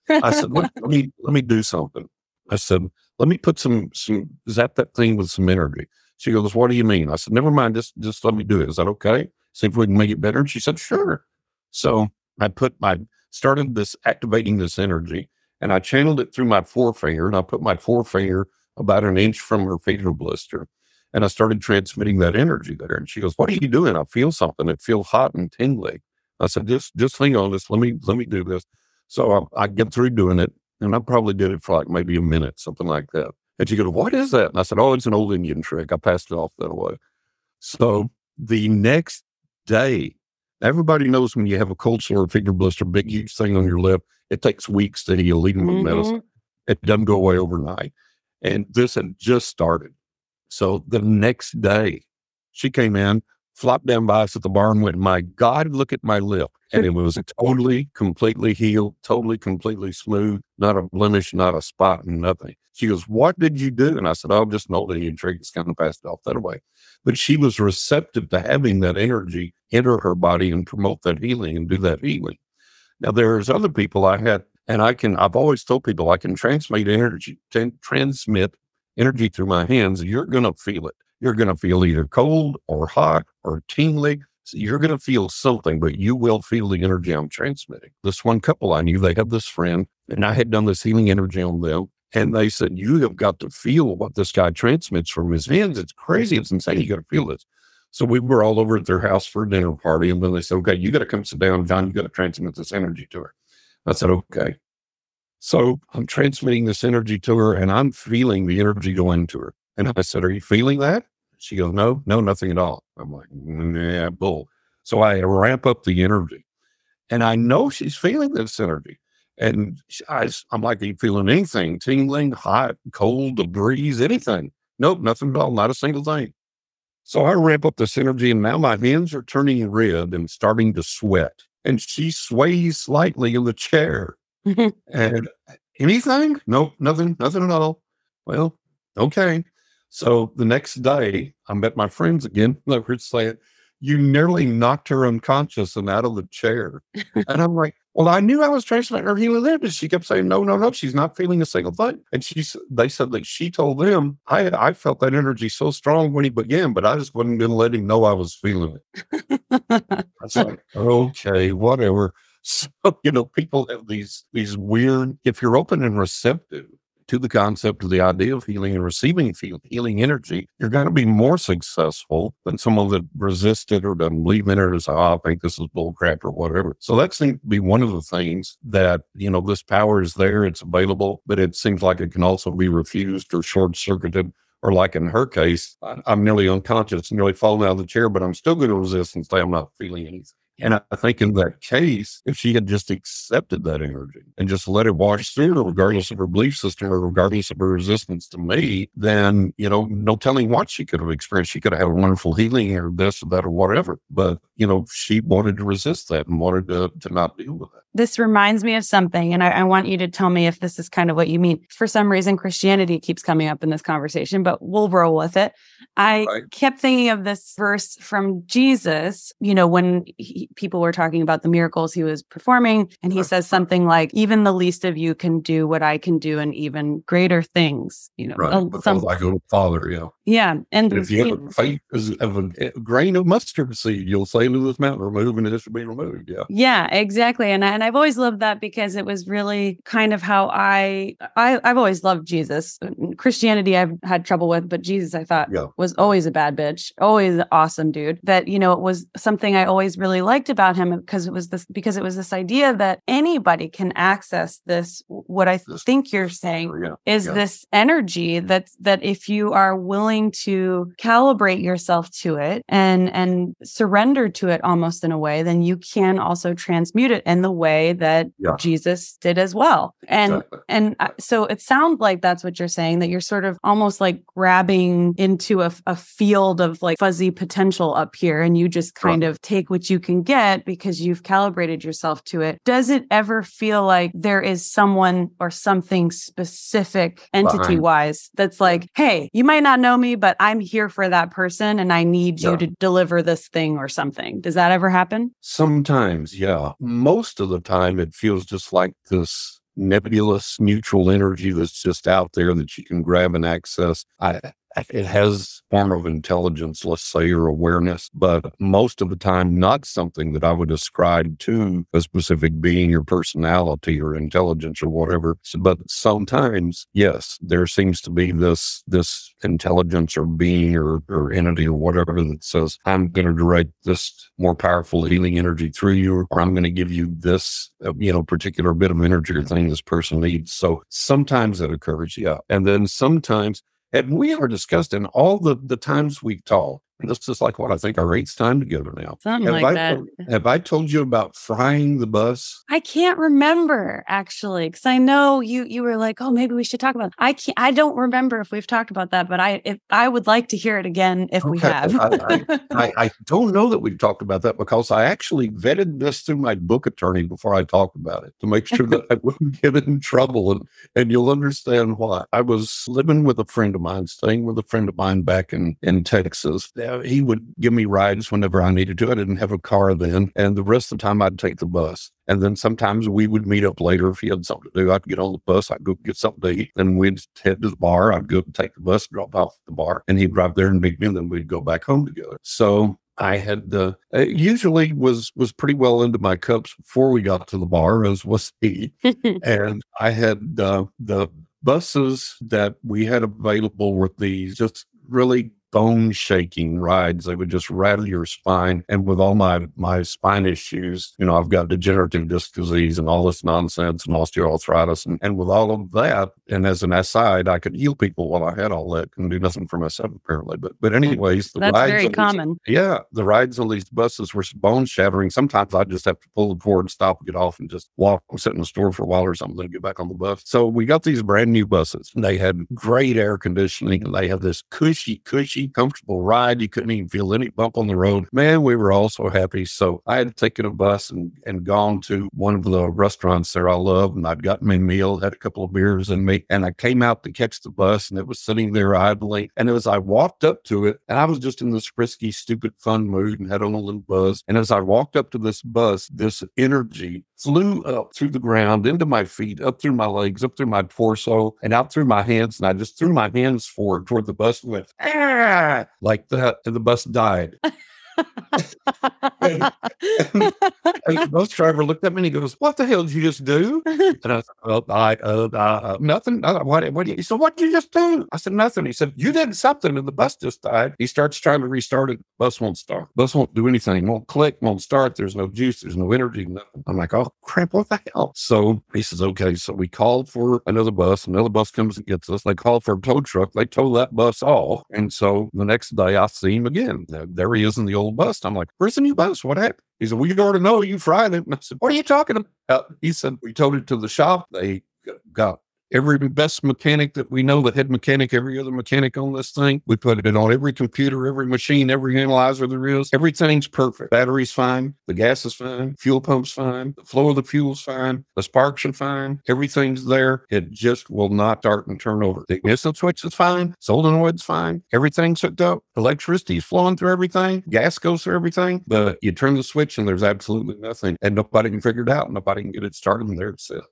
I said, let, let me let me do something. I said, let me put some some zap that thing with some energy. She goes, What do you mean? I said, Never mind, just just let me do it. Is that okay? See if we can make it better. And she said, Sure. So I put my started this activating this energy and I channeled it through my forefinger and I put my forefinger about an inch from her fever blister. And I started transmitting that energy there. And she goes, What are you doing? I feel something. It feels hot and tingly. I said, just just hang on this. Let me let me do this. So I, I get through doing it, and I probably did it for like maybe a minute, something like that. And she goes, "What is that?" And I said, "Oh, it's an old Indian trick. I passed it off that way." So the next day, everybody knows when you have a cold sore, finger blister, big huge thing on your lip, it takes weeks to heal, even with Mhm. medicine. It doesn't go away overnight. And this had just started. So the next day, she came in, flopped down by us at the bar and went, My God, look at my lip. And it was <laughs> totally, completely healed, totally, completely smooth, not a blemish, not a spot, and nothing. She goes, What did you do? And I said, Oh, just an old Indian trick. It's kind of passed off that way. But she was receptive to having that energy enter her body and promote that healing and do that healing. Now, there's other people I had, and I can, I've always told people I can transmit energy, transmit energy through my hands. You're going to feel it. You're going to feel either cold or hot or tingling. So you're going to feel something, but you will feel the energy I'm transmitting. This one couple I knew, they have this friend, and I had done this healing energy on them. And they said, You have got to feel what this guy transmits from his hands. It's crazy. It's insane. You got to feel this. So we were all over at their house for a dinner party. And then they said, Okay, you got to come sit down, John. You got to transmit this energy to her. I said, Okay. So I'm transmitting this energy to her and I'm feeling the energy go into her. And I said, Are you feeling that? She goes, No, no, nothing at all. I'm like, Yeah, bull. So I ramp up the energy and I know she's feeling this energy. And I, am like, Are you feeling anything? Tingling, hot, cold, the breeze, anything? Nope, nothing at all. Not a single thing. So I ramp up this energy and now my hands are turning red and starting to sweat. And she sways slightly in the chair. <laughs> and anything? Nope, nothing, nothing at all. Well, okay. So the next day, I met my friends again. <laughs> They were saying, You nearly knocked her unconscious and out of the chair. and I'm like, Well, I knew I was transmitting her healing energy. She kept saying, No, no, no, she's not feeling a single thing. And she, they said that she told them, I, I felt that energy so strong when he began, but I just wasn't going to let him know I was feeling it. I was <laughs> like, Okay, whatever. So, you know, people have these these weird, if you're open and receptive to the concept of the idea of healing and receiving healing energy, you're going to be more successful than someone that resisted or doesn't believe in it or says, oh, I think this is bullcrap or whatever. So that seems to be one of the things that, you know, this power is there, it's available, but it seems like it can also be refused or short circuited or like in her case, I'm nearly unconscious, nearly falling out of the chair, but I'm still going to resist and say I'm not feeling anything. And I think in that case, if she had just accepted that energy and just let it wash through her, regardless of her belief system or regardless of her resistance to me, then, you know, no telling what she could have experienced. She could have had a wonderful healing or this or that or whatever. But, you know, she wanted to resist that and wanted to, to not deal with it. This reminds me of something, and I, I want you to tell me if this is kind of what you mean. For some reason, Christianity keeps coming up in this conversation, but we'll roll with it. I right. kept thinking of this verse from Jesus, you know, when he, people were talking about the miracles he was performing. And he says something like, even the least of you can do what I can do and even greater things, you know. Right. Uh, some, I go to Father, yeah. Yeah. And, and if you have a faith of a, a, grain of mustard seed, you'll say to this mountain, remove and it should be removed. Yeah. Yeah, exactly. And, I, and I've always loved that because it was really kind of how I, I I've always loved Jesus. Uh, Christianity I've had trouble with, but Jesus I thought yeah. was always a bad bitch, always an awesome dude. That, you know, it was something I always really liked about him uh, because it was this because it was this idea that anybody can access this what i think you're saying yeah, is yeah. this energy that that if you are willing to calibrate yourself to it and and surrender to it almost in a way then you can also transmute it in the way that yeah. jesus did as well and exactly. and so it sounds like that's what you're saying that you're sort of almost like grabbing into a, a field of like fuzzy potential up here and you just kind right. of take what you can get because you've calibrated yourself to it. Does it ever feel like there is someone or something specific entity wise that's like, hey, you might not know me, but I'm here for that person and I need yeah. you to deliver this thing or something? Does that ever happen? Sometimes, yeah. Most of the time, it feels just like this nebulous neutral energy that's just out there that you can grab and access. I it has form of intelligence, let's say, or awareness, but most of the time not something that I would ascribe to a specific being or personality or intelligence or whatever. But sometimes, yes, there seems to be this this intelligence or being or, or entity or whatever that says, I'm going to direct this more powerful healing energy through you, or I'm going to give you this, uh, you know, particular bit of energy or thing this person needs. So sometimes it occurs, yeah. And then sometimes and we are discussed in all the, the times we've talked, This is like what I think our eighth time together now. Something have like I that. told- have I told you about frying the bus? I can't remember actually, because I know you you were like, oh, maybe we should talk about. It. I can't. I don't remember if we've talked about that, but I if I would like to hear it again if we Okay, have. I- I, <laughs> I don't know that we've talked about that because I actually vetted this through my book attorney before I talked about it to make sure that I wouldn't get in trouble. And, and you'll understand why. I was living with a friend of mine, staying with a friend of mine back in, in Texas. He would give me rides whenever I needed to. I didn't have a car then. And the rest of the time, I'd take the bus. And then sometimes we would meet up later if he had something to do. I'd get on the bus, I'd go get something to eat. Then we'd head to the bar. I'd go take the bus, drop off at the bar, and he'd drive there and meet me. And then we'd go back home together. So I had uh, usually was was pretty well into my cups before we got to the bar, as was he. <laughs> and I had uh, the buses that we had available were these just really bone shaking rides. They would just rattle your spine. And with all my my spine issues, you know, I've got degenerative disc disease and all this nonsense and osteoarthritis. And, and with all of that, and as an aside, I could heal people while I had all that. Couldn't do nothing for myself apparently. But but anyways, the That's rides very on these- common. yeah, the rides on these buses were bone shattering. Sometimes I just have to pull the cord, stop, get off, and just walk, sit in the store for a while or something, then get back on the bus. So we got these brand new buses. and They had great air conditioning. and They had this cushy, cushy, comfortable ride. You couldn't even feel any bump on the road. Man, we were all so happy. So I had taken a bus and, and gone to one of the restaurants there I love, and I'd gotten my meal, had a couple of beers in me, and I came out to catch the bus, and it was sitting there idly. And as I walked up to it, and I was just in this frisky, stupid, fun mood and had on a little buzz. And as I walked up to this bus, this energy flew up through the ground, into my feet, up through my legs, up through my torso, and out through my hands. And I just threw my hands forward toward the bus and went, ah, like that. And the bus died. <laughs> And the bus driver looked at me and he goes, What the hell did you just do? <laughs> And I said, well, I, uh, uh, uh, nothing. Uh, what, what, he said, what did you just do? I said, nothing. He said, you did something and the bus just died. He starts trying to restart it. Bus won't start. Bus won't do anything. Won't click, won't start. There's no juice. There's no energy. Nothing. I'm like, oh, crap. What the hell? So he says, okay. So we called for another bus. Another bus comes and gets us. They called for a tow truck. They tow that bus off. And so the next day I see him again. There he is in the old bus. I'm like, where's the new bus? What happened? He said, you already know you fried it. And I said, what are you talking about? He said, we towed it to the shop. They got every best mechanic that we know, the head mechanic, every other mechanic on this thing. We put it on every computer, every machine, every analyzer there is. Everything's perfect. Battery's fine. The gas is fine. Fuel pump's fine. The flow of the fuel's fine. The sparks are fine. Everything's there. It just will not start and turn over. The ignition switch is fine. Solenoid's fine. Everything's hooked up. Electricity's flowing through everything. Gas goes through everything. But you turn the switch and there's absolutely nothing. And nobody can figure it out. Nobody can get it started. And there it sits.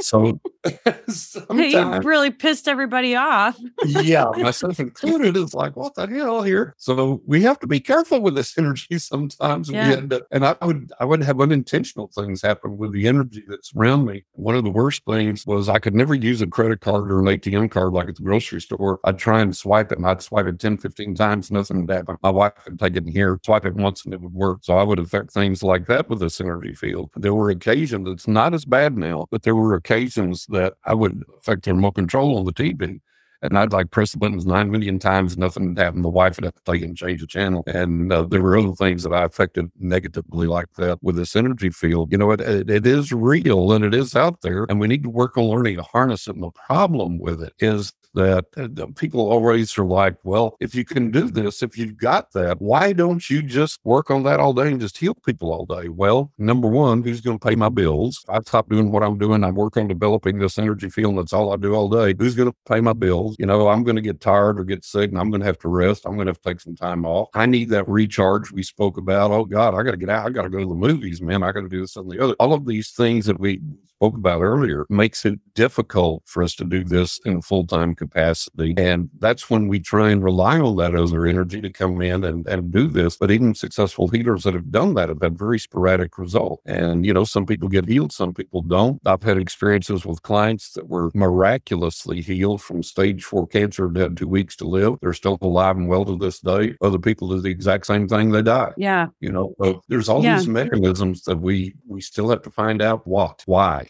So <laughs> <laughs> you sometimes really pissed everybody off. yeah, <laughs> myself included, is like, what the hell here? So we have to be careful with this <laughs> energy sometimes. Yeah. We end up, and I would, I would have unintentional things happen with the energy that's around me. One of the worst things was I could never use a credit card or an ATM card like at the grocery store. I'd try and swipe it, and I'd swipe it 10, 15 times, nothing would happen. My wife would take it in here, swipe it once, and it would work. So I would affect things like that with this energy field. There were occasions, it's not as bad now, but there were occasions that I would affect the remote control on the TV. And I'd like press the buttons nine million times, nothing would happen. The wife would have to take and change the channel. And uh, there were other things that I affected negatively like that with this energy field. You know, it, it, it is real and it is out there, and we need to work on learning to harness it. And the problem with it is that uh, people always are like, well, if you can do this, if you've got that, why don't you just work on that all day and just heal people all day? Well, number one, who's going to pay my bills? I stop doing what I'm doing. I work on developing this energy field. That's all I do all day. Who's going to pay my bills? You know, I'm going to get tired or get sick and I'm going to have to rest. I'm going to have to take some time off. I need that recharge we spoke about. Oh God, I got to get out. I got to go to the movies, man. I got to do this and the other. All of these things that we spoke about earlier makes it difficult for us to do this in a full-time capacity. And that's when we try and rely on that other energy to come in and, and do this. But even successful healers that have done that have had very sporadic results. And, you know, some people get healed, some people don't. I've had experiences with clients that were miraculously healed from stage four cancer and had two weeks to live. They're still alive and well to this day. Other people do the exact same thing, they die. Yeah. You know, so there's all Yeah. these mechanisms that we we still have to find out what, why.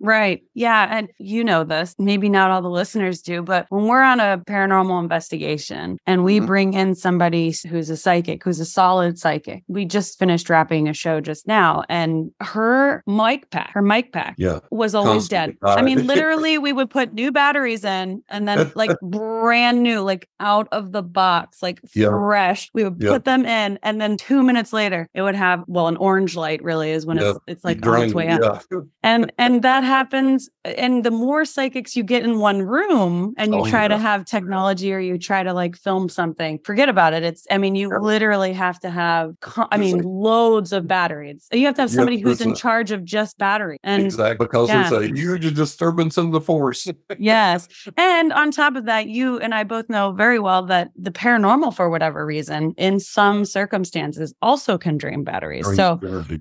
Right. Yeah. And you know this, maybe not all the listeners do, but when we're on a paranormal investigation and we Mhm. bring in somebody who's a psychic, who's a solid psychic, we just finished wrapping a show just now, and her mic pack, her mic pack Yeah. was always dead. Constantly I mean, <laughs> literally, we would put new batteries in and then like <laughs> brand new, like out of the box, like Yeah. fresh. We would Yeah. put them in, and then two minutes later, it would have well, an orange light. Really, is when it's it's like on its way up. <laughs> and and that happens and the more psychics you get in one room and you Oh, try to have technology or you try to like film something forget about it it's i mean you Yeah. literally have to have i mean loads of batteries you have to have Yeah, somebody who's in a- charge of just battery and exactly because yeah. there's a huge disturbance in the force. yes <laughs> and on top of that you and i both know very well that the paranormal for whatever reason in some circumstances also can drain batteries so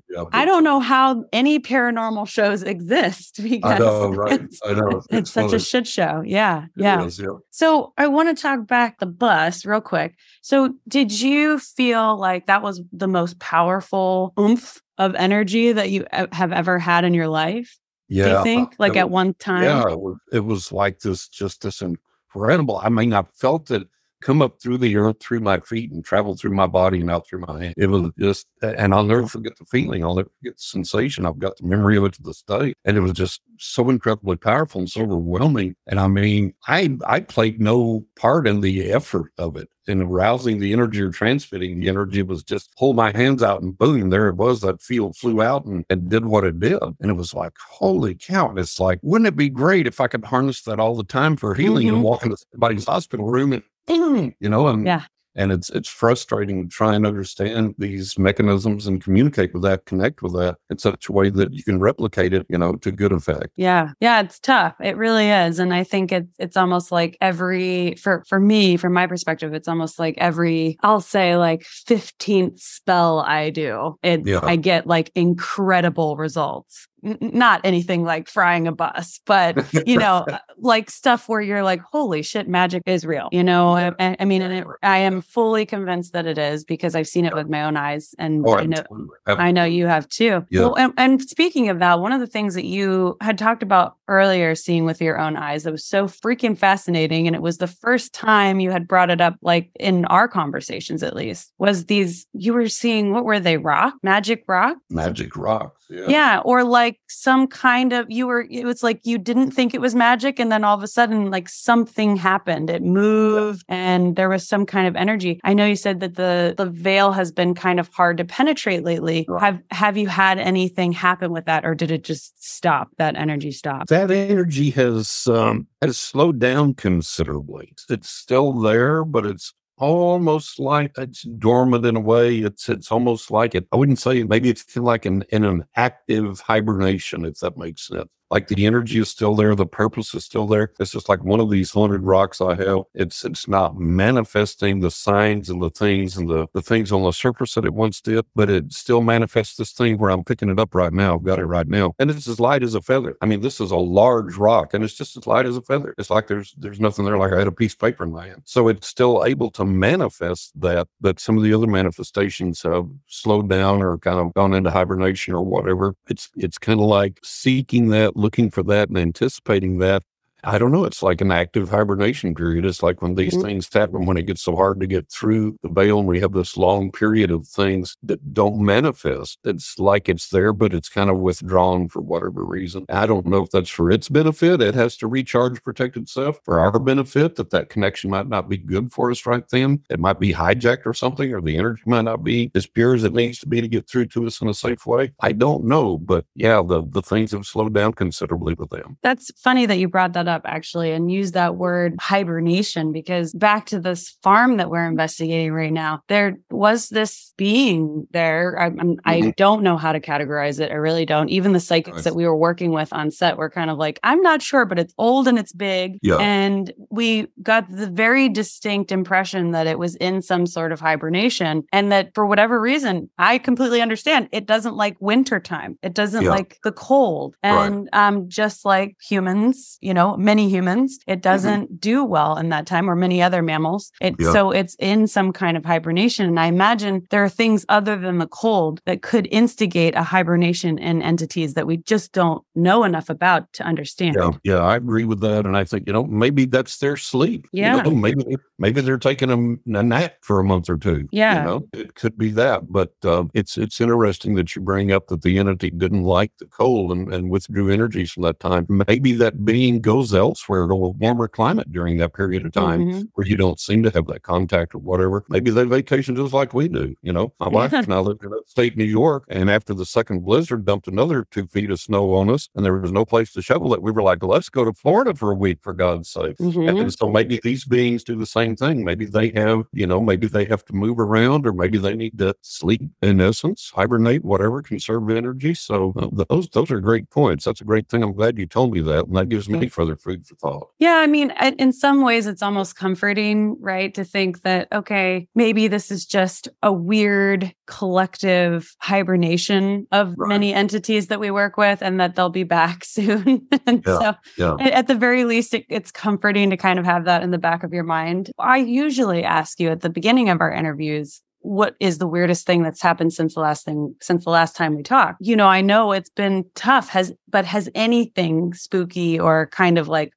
Yeah, I don't know how any paranormal shows exist <laughs> because I know, right? it's, I know. it's such a shit show. Yeah. Yeah. is, yeah. So I want to talk back the bus real quick. So did you feel like that was the most powerful oomph of energy that you have ever had in your life? Yeah. do you think? Like it at one time? Yeah, it was, it was like this, just this incredible. I mean, I felt it come up through the earth, through my feet, and travel through my body and out through my hand. It was just, and I'll never forget the feeling. I'll never forget the sensation. I've got the memory of it to this day, and it was just so incredibly powerful and so overwhelming. And I mean, I I played no part in the effort of it. In arousing the energy or transmitting the energy It was just hold my hands out and boom, there it was. That field flew out and, and did what it did. And it was like, holy cow. And it's like, wouldn't it be great if I could harness that all the time for healing Mhm. and walk into somebody's hospital room and you know, and Yeah. and it's it's frustrating to try and understand these mechanisms and communicate with that, connect with that in such a way that you can replicate it, you know, to good effect. Yeah. Yeah, it's tough. It really is. And I think it's it's almost like every for for me, from my perspective, it's almost like every I'll say like 15th spell I do, it Yeah. I get like incredible results. Not anything like frying a bus, but <laughs> you know, uh, like stuff where you're like, holy shit, magic is real. You know, I, I- I mean, and it, I am fully convinced that it is because I've seen it with my own eyes, and Oh, I know. I know you have too. Yeah. Well, and, and speaking of that, one of the things that you had talked about earlier, seeing with your own eyes, that was so freaking fascinating, and it was the first time you had brought it up, like in our conversations at least, was these you were seeing what were they rock, magic rock? Magic rocks. Yeah. Yeah, or like some kind of you were it was like you didn't think it was magic and then all of a sudden like something happened. It moved and there was some kind of energy. I know you said that the the veil has been kind of hard to penetrate lately. Right. Have have you had anything happen with that or did it just stop? That energy stop? That energy has um, has slowed down considerably. It's still there, but it's almost like it's dormant in a way. It's it's almost like it. I wouldn't say maybe it's like in, in an active hibernation, if that makes sense. Like the energy is still there, the purpose is still there. It's just like one of these haunted rocks I have. It's it's not manifesting the signs and the things and the, the things on the surface that it once did, but it still manifests this thing where I'm picking it up right now. I've got it right now. And it's as light as a feather. I mean, this is a large rock and it's just as light as a feather. It's like there's there's nothing there like I had a piece of paper in my hand. So it's still able to manifest that, but some of the other manifestations have slowed down or kind of gone into hibernation or whatever. It's it's kind of like seeking that, looking for that and anticipating that. I don't know. It's like an active hibernation period. It's like when these Mhm. things happen, when it gets so hard to get through the veil, and we have this long period of things that don't manifest. It's like it's there, but it's kind of withdrawn for whatever reason. I don't know if that's for its benefit. It has to recharge, protect itself. For our benefit, that that connection might not be good for us right then. It might be hijacked or something, or the energy might not be as pure as it needs to be to get through to us in a safe way. I don't know, but yeah, the the things have slowed down considerably with them. That's funny that you brought that up actually and used that word hibernation because back to this farm that we're investigating right now, there was this being there. I, I'm, I don't know how to categorize it. I really don't. Even the psychics Nice. that we were working with on set were kind of like, I'm not sure, but it's old and it's big. Yeah. And we got the very distinct impression that it was in some sort of hibernation and that for whatever reason, I completely understand it doesn't like wintertime. It doesn't Yeah. like the cold. Right. And um, just like humans, you know, many humans. It doesn't mm-hmm. do well in that time or many other mammals. It, yeah. So it's in some kind of hibernation. And I imagine there are things other than the cold that could instigate a hibernation in entities that we just don't know enough about to understand. Yeah, yeah I agree with that. And I think, you know, maybe that's their sleep. Yeah. You know, maybe, maybe they're taking a, a, nap for a month or two. Yeah. You know, it could be that. But uh, it's, it's interesting that you bring up that the entity didn't like the cold and, and withdrew energies from that time. Maybe that being goes elsewhere to a warmer climate during that period of time mm-hmm. where you don't seem to have that contact or whatever. Maybe they vacation just like we do. You know, my wife and I lived in upstate New York, and after the second blizzard dumped another two feet of snow on us, and there was no place to shovel it, we were like, let's go to Florida for a week, for God's sake. Mm-hmm. And so maybe these beings do the same thing. Maybe they have, you know, maybe they have to move around, or maybe they need to sleep in essence, hibernate, whatever, conserve energy. So uh, those those are great points. That's a great thing. I'm glad you told me that, and that gives me further food for thought. Yeah, I mean, in some ways, it's almost comforting, right, to think that okay, maybe this is just a weird collective hibernation of right. many entities that we work with, and that they'll be back <laughs> soon. and yeah, so, yeah. at the very least, it, it's comforting to kind of have that in the back of your mind. I usually ask you at the beginning of our interviews what is the weirdest thing that's happened since the last thing since the last time we talked? You know i know it's been tough. Has but has anything spooky or kind of like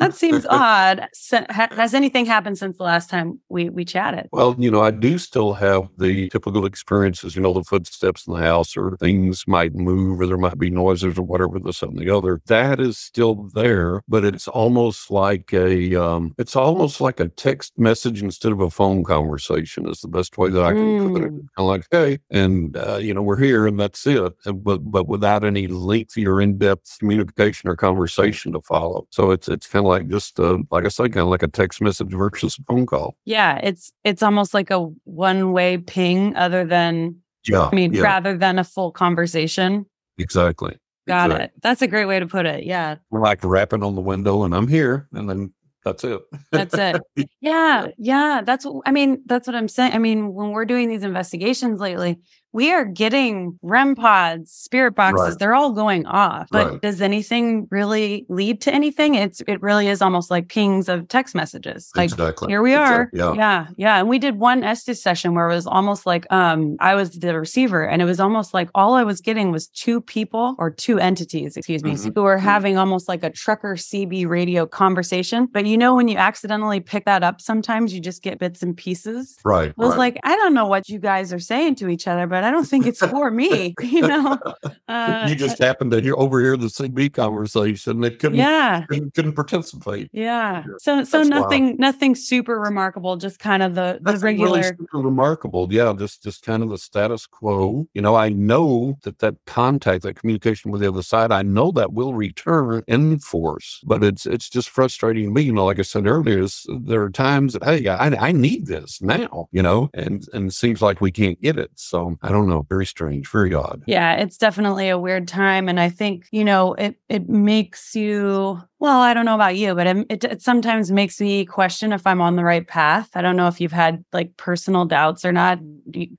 that seems <laughs> odd. Has anything happened since the last time we we chatted? Well, you know, I do still have the typical experiences. You know, the footsteps in the house, or things might move, or there might be noises, or whatever. This and the other. That is still there, but it's almost like a um, it's almost like a text message instead of a phone conversation. Is the best way that I can mm. put it. Kind of like, hey, and uh, you know, we're here, and that's it. But but without any lengthy or in depth communication or conversation to follow. So it's it's kind of like just uh, like I said, kind of like a text message versus a phone call. Yeah, it's it's almost like a one way ping, other than yeah, I mean, yeah. rather than a full conversation. Exactly. Got exactly. it. That's a great way to put it. Yeah. We're like rapping on the window, and I'm here, and then that's it. that's it. <laughs> Yeah. Yeah. That's, I mean, that's what I'm saying. I mean, when we're doing these investigations lately, we are getting REM pods, spirit boxes, right. they're all going off. But right. does anything really lead to anything? It's it really is almost like pings of text messages. Like exactly. here we are. yeah. yeah. Yeah. And we did one Estes session where it was almost like um I was the receiver and it was almost like all I was getting was two people or two entities, excuse me, mm-hmm. who were mm-hmm. having almost like a trucker CB radio conversation. But you know when you accidentally pick that up sometimes you just get bits and pieces. Right. I was right. like, I don't know what you guys are saying to each other, but I don't think it's for me. <laughs> You know, uh, you just happened to hear overhear the CB conversation. It couldn't, yeah, couldn't, couldn't participate. Yeah. So, so That's nothing, wild. nothing super remarkable. Just kind of the, the regular. Really remarkable. Yeah. Just, just kind of the status quo. You know, I know that that contact, that communication with the other side, I know that will return in force, but it's, it's just frustrating to me. You know, like I said earlier, is there are times that, hey, I, I need this now, you know, and, and it seems like we can't get it. So I don't know. Very strange, very odd. Yeah, it's definitely a weird time. And I think, you know, it, it makes you well, I don't know about you, but it, it, it, sometimes makes me question if I'm on the right path. I don't know if you've had like personal doubts or not.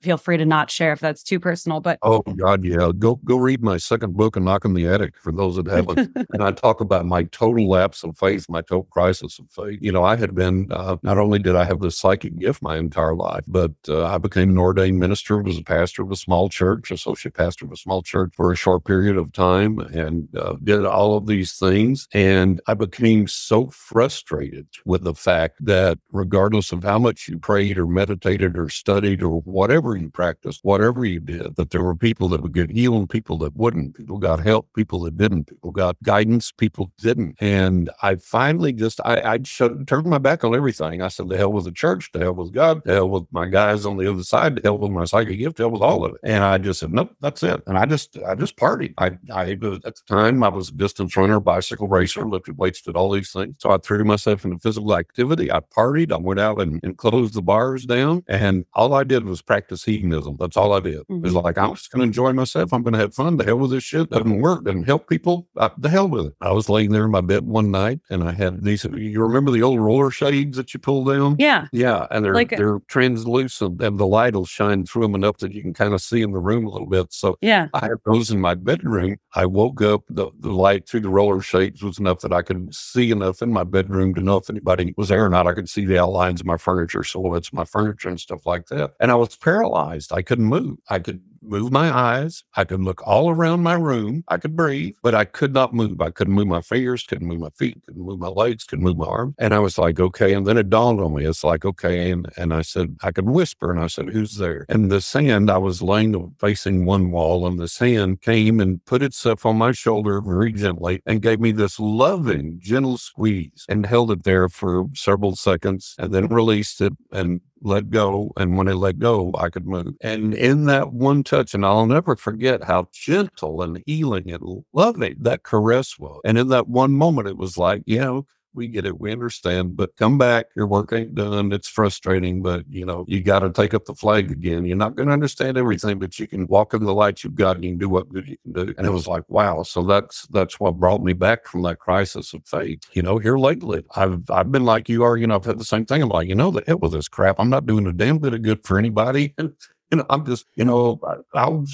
Feel free to not share if that's too personal. But oh God, yeah, go go read my second book, and Knock in the Attic." For those that haven't, <laughs> and I talk about my total lapse of faith, my total crisis of faith. You know, I had been uh, not only did I have this psychic gift my entire life, but uh, I became an ordained minister, was a pastor of a small church, associate pastor of a small church for a short period of time, and uh, did all of these things and and I became so frustrated with the fact that regardless of how much you prayed or meditated or studied or whatever you practiced, whatever you did, that there were people that would get healed people that wouldn't. People got help, people that didn't. People got guidance, people didn't. And I finally just, I, I shut, turned my back on everything. I said, the hell with the church, the hell with God, the hell with my guys on the other side, the hell with my psychic gift, the hell with all of it. And I just said, nope, that's it. And I just, I just partied. I, I, at the time, I was a distance runner, bicycle racer, lifted weights, did all these things. So I threw myself into physical activity. I partied. I went out and, and closed the bars down. And all I did was practice hedonism. That's all I did. Mm-hmm. It was mm-hmm. like, I'm just going to enjoy myself. I'm going to have fun. The hell with this shit. Doesn't work. Doesn't help people. I, the hell with it. I was laying there in my bed one night and I had these, you remember the old roller shades that you pull down? Yeah. Yeah. And they're, like a- they're translucent and the light will shine through them enough that you can kind of see in the room a little bit. So yeah, I had those in my bedroom. I woke up, the, the light through the roller shades was enough that but I could see enough in my bedroom to know if anybody was there or not. I could see the outlines of my furniture, silhouettes of my furniture and stuff like that. And I was paralyzed. I couldn't move. I could move my eyes. I could look all around my room. I could breathe, but I could not move. I couldn't move my fingers, couldn't move my feet, couldn't move my legs, couldn't move my arm. And I was like, okay. And then it dawned on me. It's like, okay. And, and I said, I could whisper. And I said, who's there? And the sand, I was laying facing one wall and the sand came and put itself on my shoulder very gently and gave me this loving, gentle squeeze and held it there for several seconds and then released it and let go. And when I let go, I could move. And in that one touch, and I'll never forget how gentle and healing and loving that caress was. And in that one moment, it was like, you know, we get it. We understand, but come back. Your work ain't done. It's frustrating, but you know, you got to take up the flag again. You're not going to understand everything, but you can walk in the light you've got and you can do what good you can do. And it was like, wow. So that's, that's what brought me back from that crisis of faith. You know, here lately, I've, I've been like you are, you know, I've had the same thing. I'm like, you know, the hell with this crap. I'm not doing a damn bit of good for anybody. And, <laughs> you know, I'm just, you know, I'll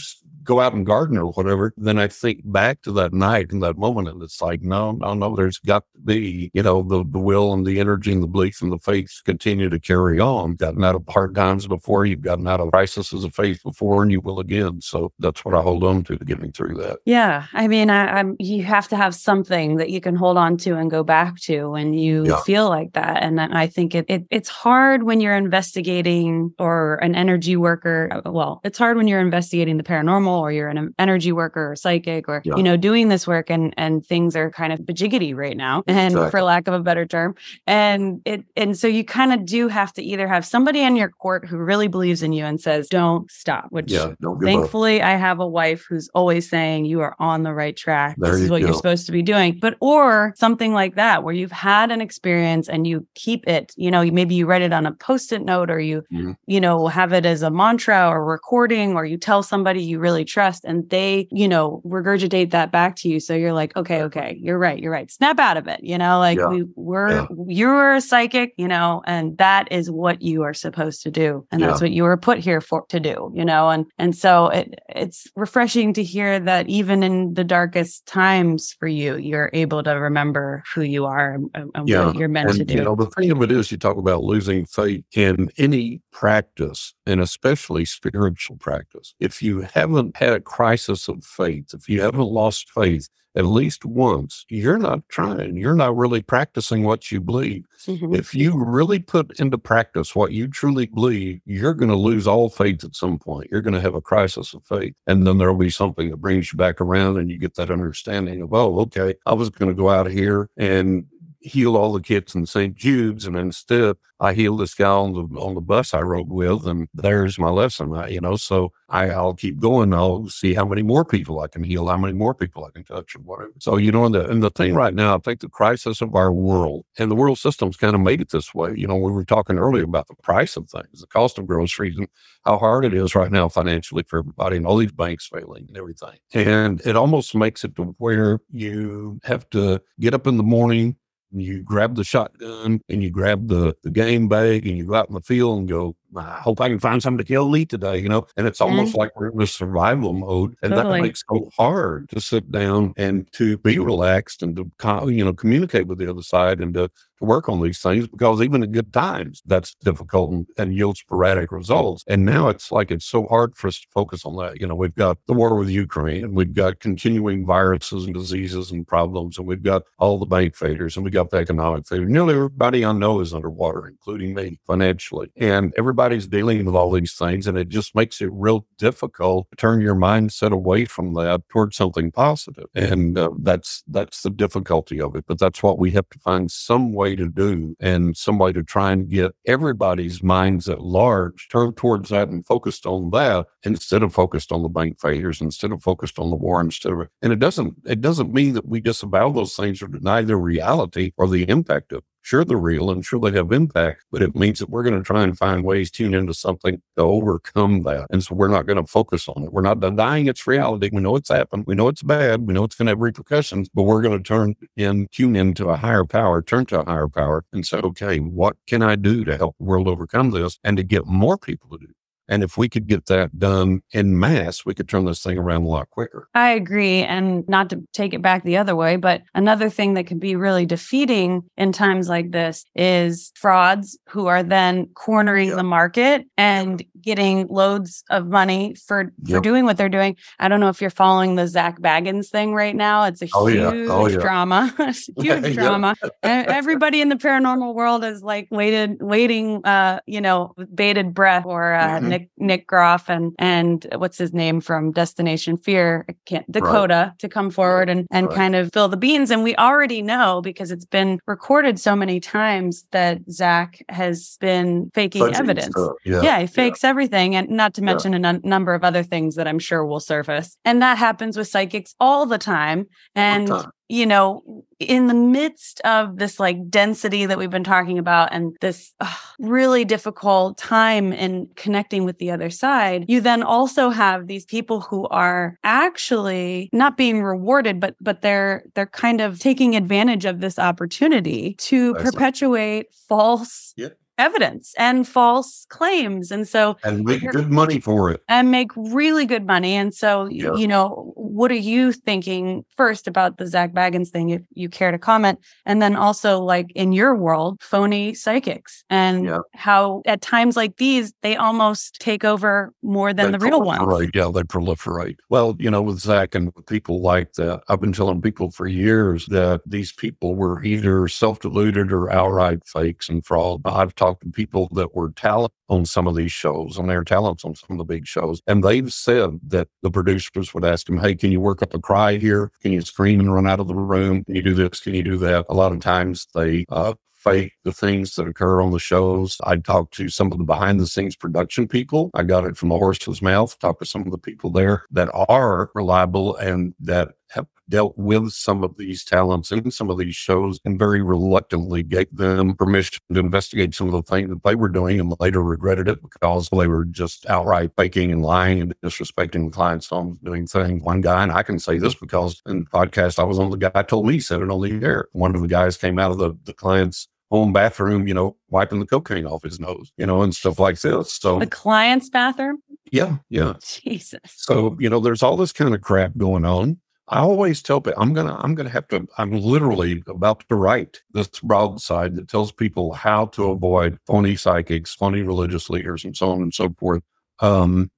go out and garden or whatever, then I think back to that night and that moment, and it's like, no, no, no, there's got to be, you know, the, the will and the energy and the belief and the faith continue to carry on. You've gotten out of hard times before, you've gotten out of crises of faith before, and you will again. So that's what I hold on to to get me through that. Yeah. I mean, I, am you have to have something that you can hold on to and go back to when you yeah. feel like that. And I think it, it it's hard when you're investigating or an energy worker. Uh, well, it's hard when you're investigating the paranormal or you're an energy worker or psychic or yeah. you know doing this work and and things are kind of bajiggity right now <laughs> and exactly. for lack of a better term and it and so you kind of do have to either have somebody in your court who really believes in you and says don't stop which yeah, thankfully up. I have a wife who's always saying you are on the right track there this is what go. you're supposed to be doing but or something like that where you've had an experience and you keep it you know maybe you write it on a post-it note or you mm-hmm. you know have it as a mantra or recording or you tell somebody you really trust and they, you know, regurgitate that back to you. So you're like, okay, okay, you're right, you're right. Snap out of it. You know, like yeah. we we're yeah. you're a psychic, you know, and that is what you are supposed to do. And yeah. that's what you were put here for to do, you know, and and so it it's refreshing to hear that even in the darkest times for you, you're able to remember who you are and, and what you're meant and, to do. You know, the thing of it is you talk about losing faith in any practice and especially spiritual practice. If you haven't had a crisis of faith, if you haven't lost faith at least once, you're not trying. You're not really practicing what you believe. Mm-hmm. If you really put into practice what you truly believe, you're going to lose all faith at some point. You're going to have a crisis of faith. And then there'll be something that brings you back around and you get that understanding of, oh, okay, I was going to go out here and heal all the kids in St. Jude's, and instead I healed this guy on the on the bus I rode with, and there's my lesson. I, you know, so I, I'll keep going. I'll see how many more people I can heal, how many more people I can touch, or whatever. So you know, and the and the thing right now, I think the crisis of our world and the world system's kind of made it this way. You know, we were talking earlier about the price of things, the cost of groceries, and how hard it is right now financially for everybody, and all these banks failing and everything. And it almost makes it to where you have to get up in the morning you grab the shotgun and you grab the, the game bag and you go out in the field and go, I hope I can find something to kill Lee today, you know? And it's almost mm-hmm. like we're in a survival mode. And totally. that makes it so hard to sit down and to be relaxed and to, you know, communicate with the other side and to, to work on these things because even at good times, that's difficult and, and yields sporadic results. And now it's like it's so hard for us to focus on that. You know, we've got the war with Ukraine and we've got continuing viruses and diseases and problems, and we've got all the bank failures and we've got the economic failure. Nearly everybody I know is underwater, including me financially. And everybody's dealing with all these things. And it just makes it real difficult to turn your mindset away from that towards something positive. And uh, that's, that's the difficulty of it. But that's what we have to find some way to do and some way to try and get everybody's minds at large turned towards that and focused on that instead of focused on the bank failures, instead of focused on the war, instead of and it doesn't it doesn't mean that we disavow those things or deny their reality or the impact of Sure, they're real and sure they have impact, but it means that we're going to try and find ways tune into something to overcome that. And so we're not going to focus on it. We're not denying its reality. We know it's happened. We know it's bad. We know it's going to have repercussions, but we're going to turn in, tune into a higher power, turn to a higher power and say, okay, what can I do to help the world overcome this and to get more people to do And if we could get that done in mass, we could turn this thing around a lot quicker. I agree. And not to take it back the other way, but another thing that can be really defeating in times like this is frauds who are then cornering the market and getting loads of money for, for Yep. doing what they're doing. I don't know if you're following the Zak Bagans thing right now. It's a Oh, yeah. huge Oh, yeah. drama. <laughs> <laughs> Huge drama. Everybody in the paranormal world is like waited, waiting, uh, you know, bated breath for uh, Mhm. Nick Nick Groff and and what's his name from Destination Fear, Dakota, to come forward and and Right. kind of fill the beans. And we already know because it's been recorded so many times that Zak has been faking Fudging evidence. Yeah. Yeah, he fakes everything, and not to mention a nun- number of other things that I'm sure will surface. And that happens with psychics all the time. And time. You know, in the midst of this like density that we've been talking about, and this ugh, really difficult time in connecting with the other side, you then also have these people who are actually not being rewarded, but but they're they're kind of taking advantage of this opportunity to perpetuate false Yeah. Evidence and false claims. And so And make good money for it. and make really good money. And so, Yeah. you know, what are you thinking first about the Zak Bagans thing, if you care to comment? And then also, like in your world, phony psychics and Yeah. how at times like these, they almost take over more than They the real ones. Right. Yeah, they proliferate. Well, you know, with Zak and with people like that, I've been telling people for years that these people were either self deluded or outright fakes and fraud. I've talked to people that were talent on some of these shows, and they're talents on some of the big shows. And they've said that the producers would ask them, Hey, can you work up a cry here? Can you scream and run out of the room? Can you do this? Can you do that? A lot of times they, uh, fake the things that occur on the shows. I talked to some of the behind the scenes production people. I got it from the horse's mouth. Talked to some of the people there that are reliable and that have dealt with some of these talents in some of these shows and very reluctantly gave them permission to investigate some of the things that they were doing and later regretted it because they were just outright faking and lying and disrespecting the clients on doing things. One guy, and I can say this because in the podcast I was on, the guy told me, said it on the air. One of the guys came out of the, the client's home bathroom, you know, wiping the cocaine off his nose, you know, and stuff like this. So, The client's bathroom? yeah, yeah. Jesus. So, you know, there's all this kind of crap going on. I always tell people I'm gonna I'm gonna have to I'm literally about to write this broadside that tells people how to avoid phony psychics, phony religious leaders, and so on and so forth. Um,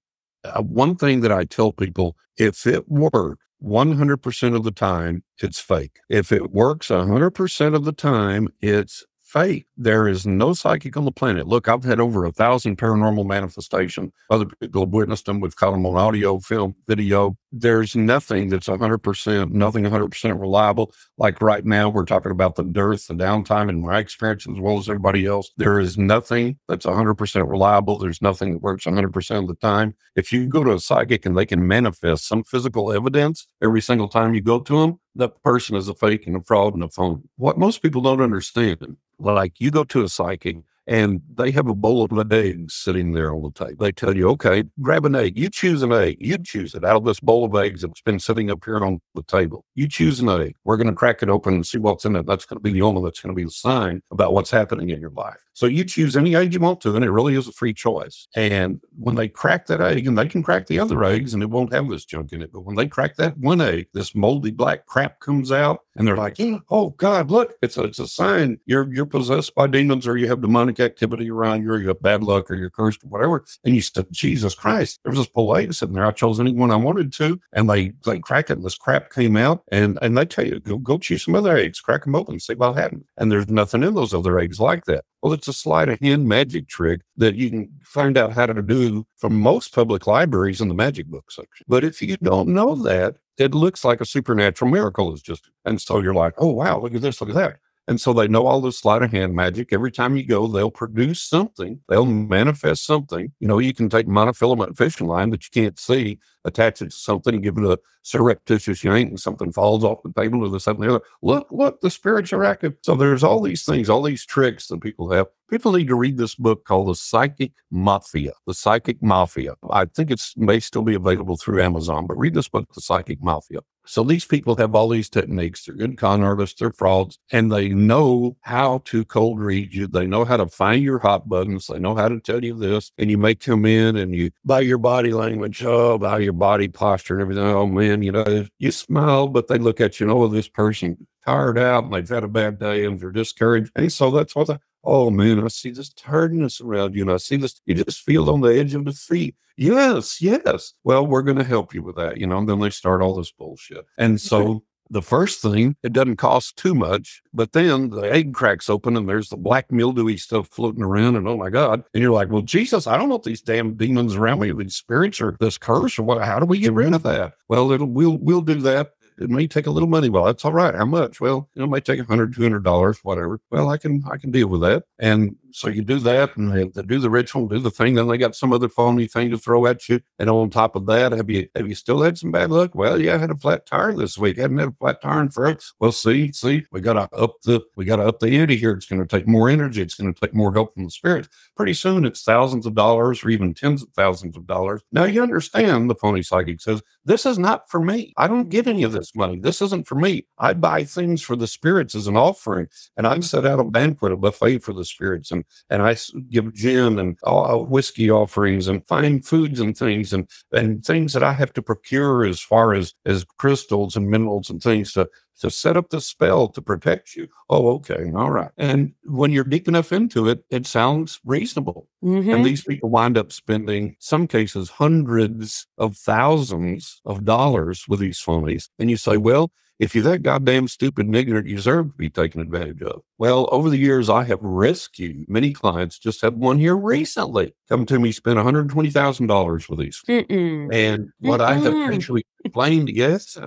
uh, one thing that I tell people: if it works 100% of the time, it's fake. If it works 100% of the time, it's fake. There is no psychic on the planet. Look, I've had over a thousand paranormal manifestations. Other people have witnessed them. We've caught them on audio, film, video. There's nothing that's 100%, nothing 100% reliable. Like right now, we're talking about the dearth, the downtime, and my experience as well as everybody else. There is nothing that's 100% reliable. There's nothing that works 100% of the time. If you go to a psychic and they can manifest some physical evidence every single time you go to them, that person is a fake and a fraud and a phone. What most people don't understand, like you go to a psychic and they have a bowl of eggs sitting there on the table. They tell you, okay, grab an egg. You choose an egg. You choose it out of this bowl of eggs that's been sitting up here on the table. You choose an egg. We're going to crack it open and see what's in it. That's going to be the only that's going to be the sign about what's happening in your life. So you choose any egg you want to, and it really is a free choice. And when they crack that egg, and they can crack the other eggs and it won't have this junk in it, but when they crack that one egg, this moldy black crap comes out, and they're like, "Oh God, look! It's a it's a sign you're you're possessed by demons, or you have demonic activity around you, or you have bad luck, or you're cursed, or whatever." And you said, "Jesus Christ!" There was this polite sitting there. I chose any one I wanted to, and they they cracked it, and this crap came out, and and they tell you, "Go go choose some other eggs, crack them open, see what happens." And there's nothing in those other eggs like that. Well, it's a sleight of hand magic trick that you can find out how to do from most public libraries in the magic book section. But if you don't know that, it looks like a supernatural miracle is just, and so you're like, oh, wow, look at this, look at that. And so they know all this sleight of hand magic. Every time you go, they'll produce something. They'll manifest something. You know, you can take monofilament fishing line that you can't see, attach it to something, give it a surreptitious yank, and something falls off the table or that, and the other. Look, look, the spirits are active. So there's all these things, all these tricks that people have. People need to read this book called The Psychic Mafia. The Psychic Mafia. I think it's may still be available through Amazon, but read this book, The Psychic Mafia. So these people have all these techniques. They're good con artists, they're frauds, and they know how to cold read you. They know how to find your hot buttons. They know how to tell you this. And you may come in and you, by your body language, oh, by your body posture and everything, oh man, you know, you smile, but they look at you and, oh, this person tired out and they've had a bad day and they're discouraged. And so that's what the, oh man, I see this tiredness around you and I see this, you just feel on the edge of defeat. Yes, yes. Well, we're going to help you with that, you know, and then they start all this bullshit. And so the first thing, it doesn't cost too much, but then the egg cracks open and there's the black mildewy stuff floating around, and oh my God. And you're like, well, Jesus, I don't know if these damn demons around me, these spirits or this curse or what. How do we get rid of that? Well, it'll we'll we'll do that it may take a little money. Well, that's all right. How much? Well, you know, it might take a hundred, two hundred dollars, whatever. Well, I can I can deal with that. And so you do that and they, do the ritual, do the thing. Then they got some other phony thing to throw at you. And on top of that, have you have you still had some bad luck? Well, yeah, I had a flat tire this week. I hadn't had a flat tire in forever. Well, see, see, we got to up the we got to up the ante here. It's going to take more energy. It's going to take more help from the spirits. Pretty soon, it's thousands of dollars or even tens of thousands of dollars. Now you understand. The phony psychic says this is not for me. I don't get any of this money. This isn't for me. I buy things for the spirits as an offering, and I set out a banquet, a buffet for the spirits, and and I give gin and uh, whiskey offerings and fine foods and things and, and things that I have to procure as far as, as crystals and minerals and things to, to set up the spell to protect you. Oh, okay. All right. And when you're deep enough into it, it sounds reasonable. Mm-hmm. And these people wind up spending, some cases, hundreds of thousands of dollars with these phonies. And you say, well, if you're that goddamn stupid and ignorant, you deserve to be taken advantage of. Well, over the years, I have rescued many clients. Just had one here recently come to me, spent $120,000 with these. Mm-mm. And what Mm-mm. I have actually explained, yes,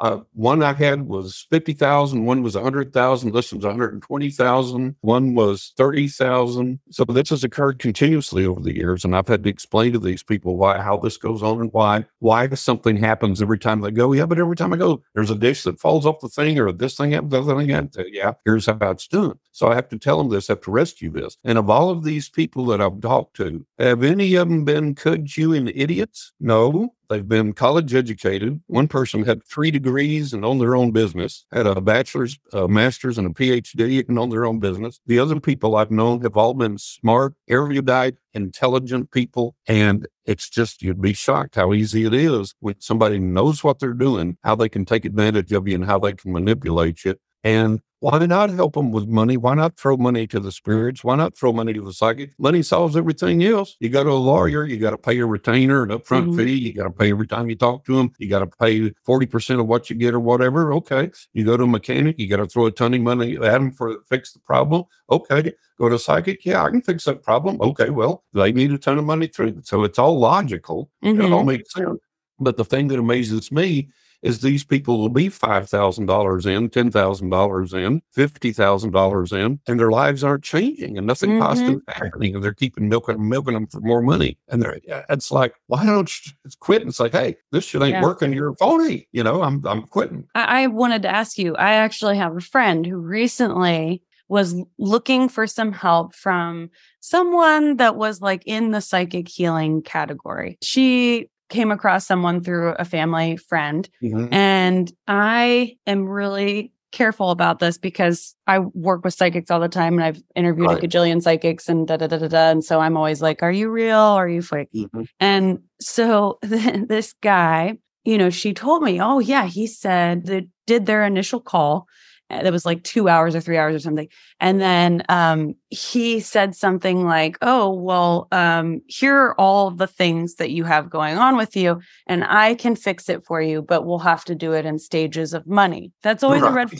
uh, one I had was 50,000, one was 100,000, this one's 120,000, one was 30,000. So this has occurred continuously over the years. And I've had to explain to these people why, how this goes on and why, why something happens every time they go. Yeah, but every time I go, there's a dish that falls off the thing or this thing happens, other thing happens. Yeah, here's how it's done. So I have to tell them this, I have to rescue this. And of all of these people that I've talked to, have any of them been kudzu idiots? No. They've been college educated. One person had three degrees and owned their own business, had a bachelor's, a master's, and a PhD and owned their own business. The other people I've known have all been smart, erudite, intelligent people. And it's just, you'd be shocked how easy it is when somebody knows what they're doing, how they can take advantage of you and how they can manipulate you. And why not help them with money? Why not throw money to the spirits? Why not throw money to the psychic? Money solves everything else. You go to a lawyer, you got to pay a retainer, an upfront mm-hmm. fee. You got to pay every time you talk to them. You got to pay 40% of what you get or whatever. Okay. You go to a mechanic, you got to throw a ton of money at them for fix the problem. Okay. Go to a psychic. Yeah, I can fix that problem. Okay. Well, they need a ton of money through. So it's all logical. Mm-hmm. It all mm-hmm. makes sense. But the thing that amazes me is these people will be $5,000 in, $10,000 in, $50,000 in, and their lives aren't changing and nothing mm-hmm. positive happening. And they're keeping milking, milking them for more money. And they're, it's like, why don't you quit? And it's like, hey, this shit ain't yeah. working. You're phony. You know, I'm, I'm quitting. I, I wanted to ask you, I actually have a friend who recently was looking for some help from someone that was like in the psychic healing category. She came across someone through a family friend. Mm-hmm. And I am really careful about this because I work with psychics all the time and I've interviewed right. a gajillion psychics and da da da da da. And so I'm always like, are you real? Are you fake? Mm-hmm. And so <laughs> this guy, you know, she told me, oh, yeah, he said that did their initial call that was like two hours or three hours or something. And then um, he said something like, Oh, well, um, here are all the things that you have going on with you, and I can fix it for you, but we'll have to do it in stages of money. That's always right. a red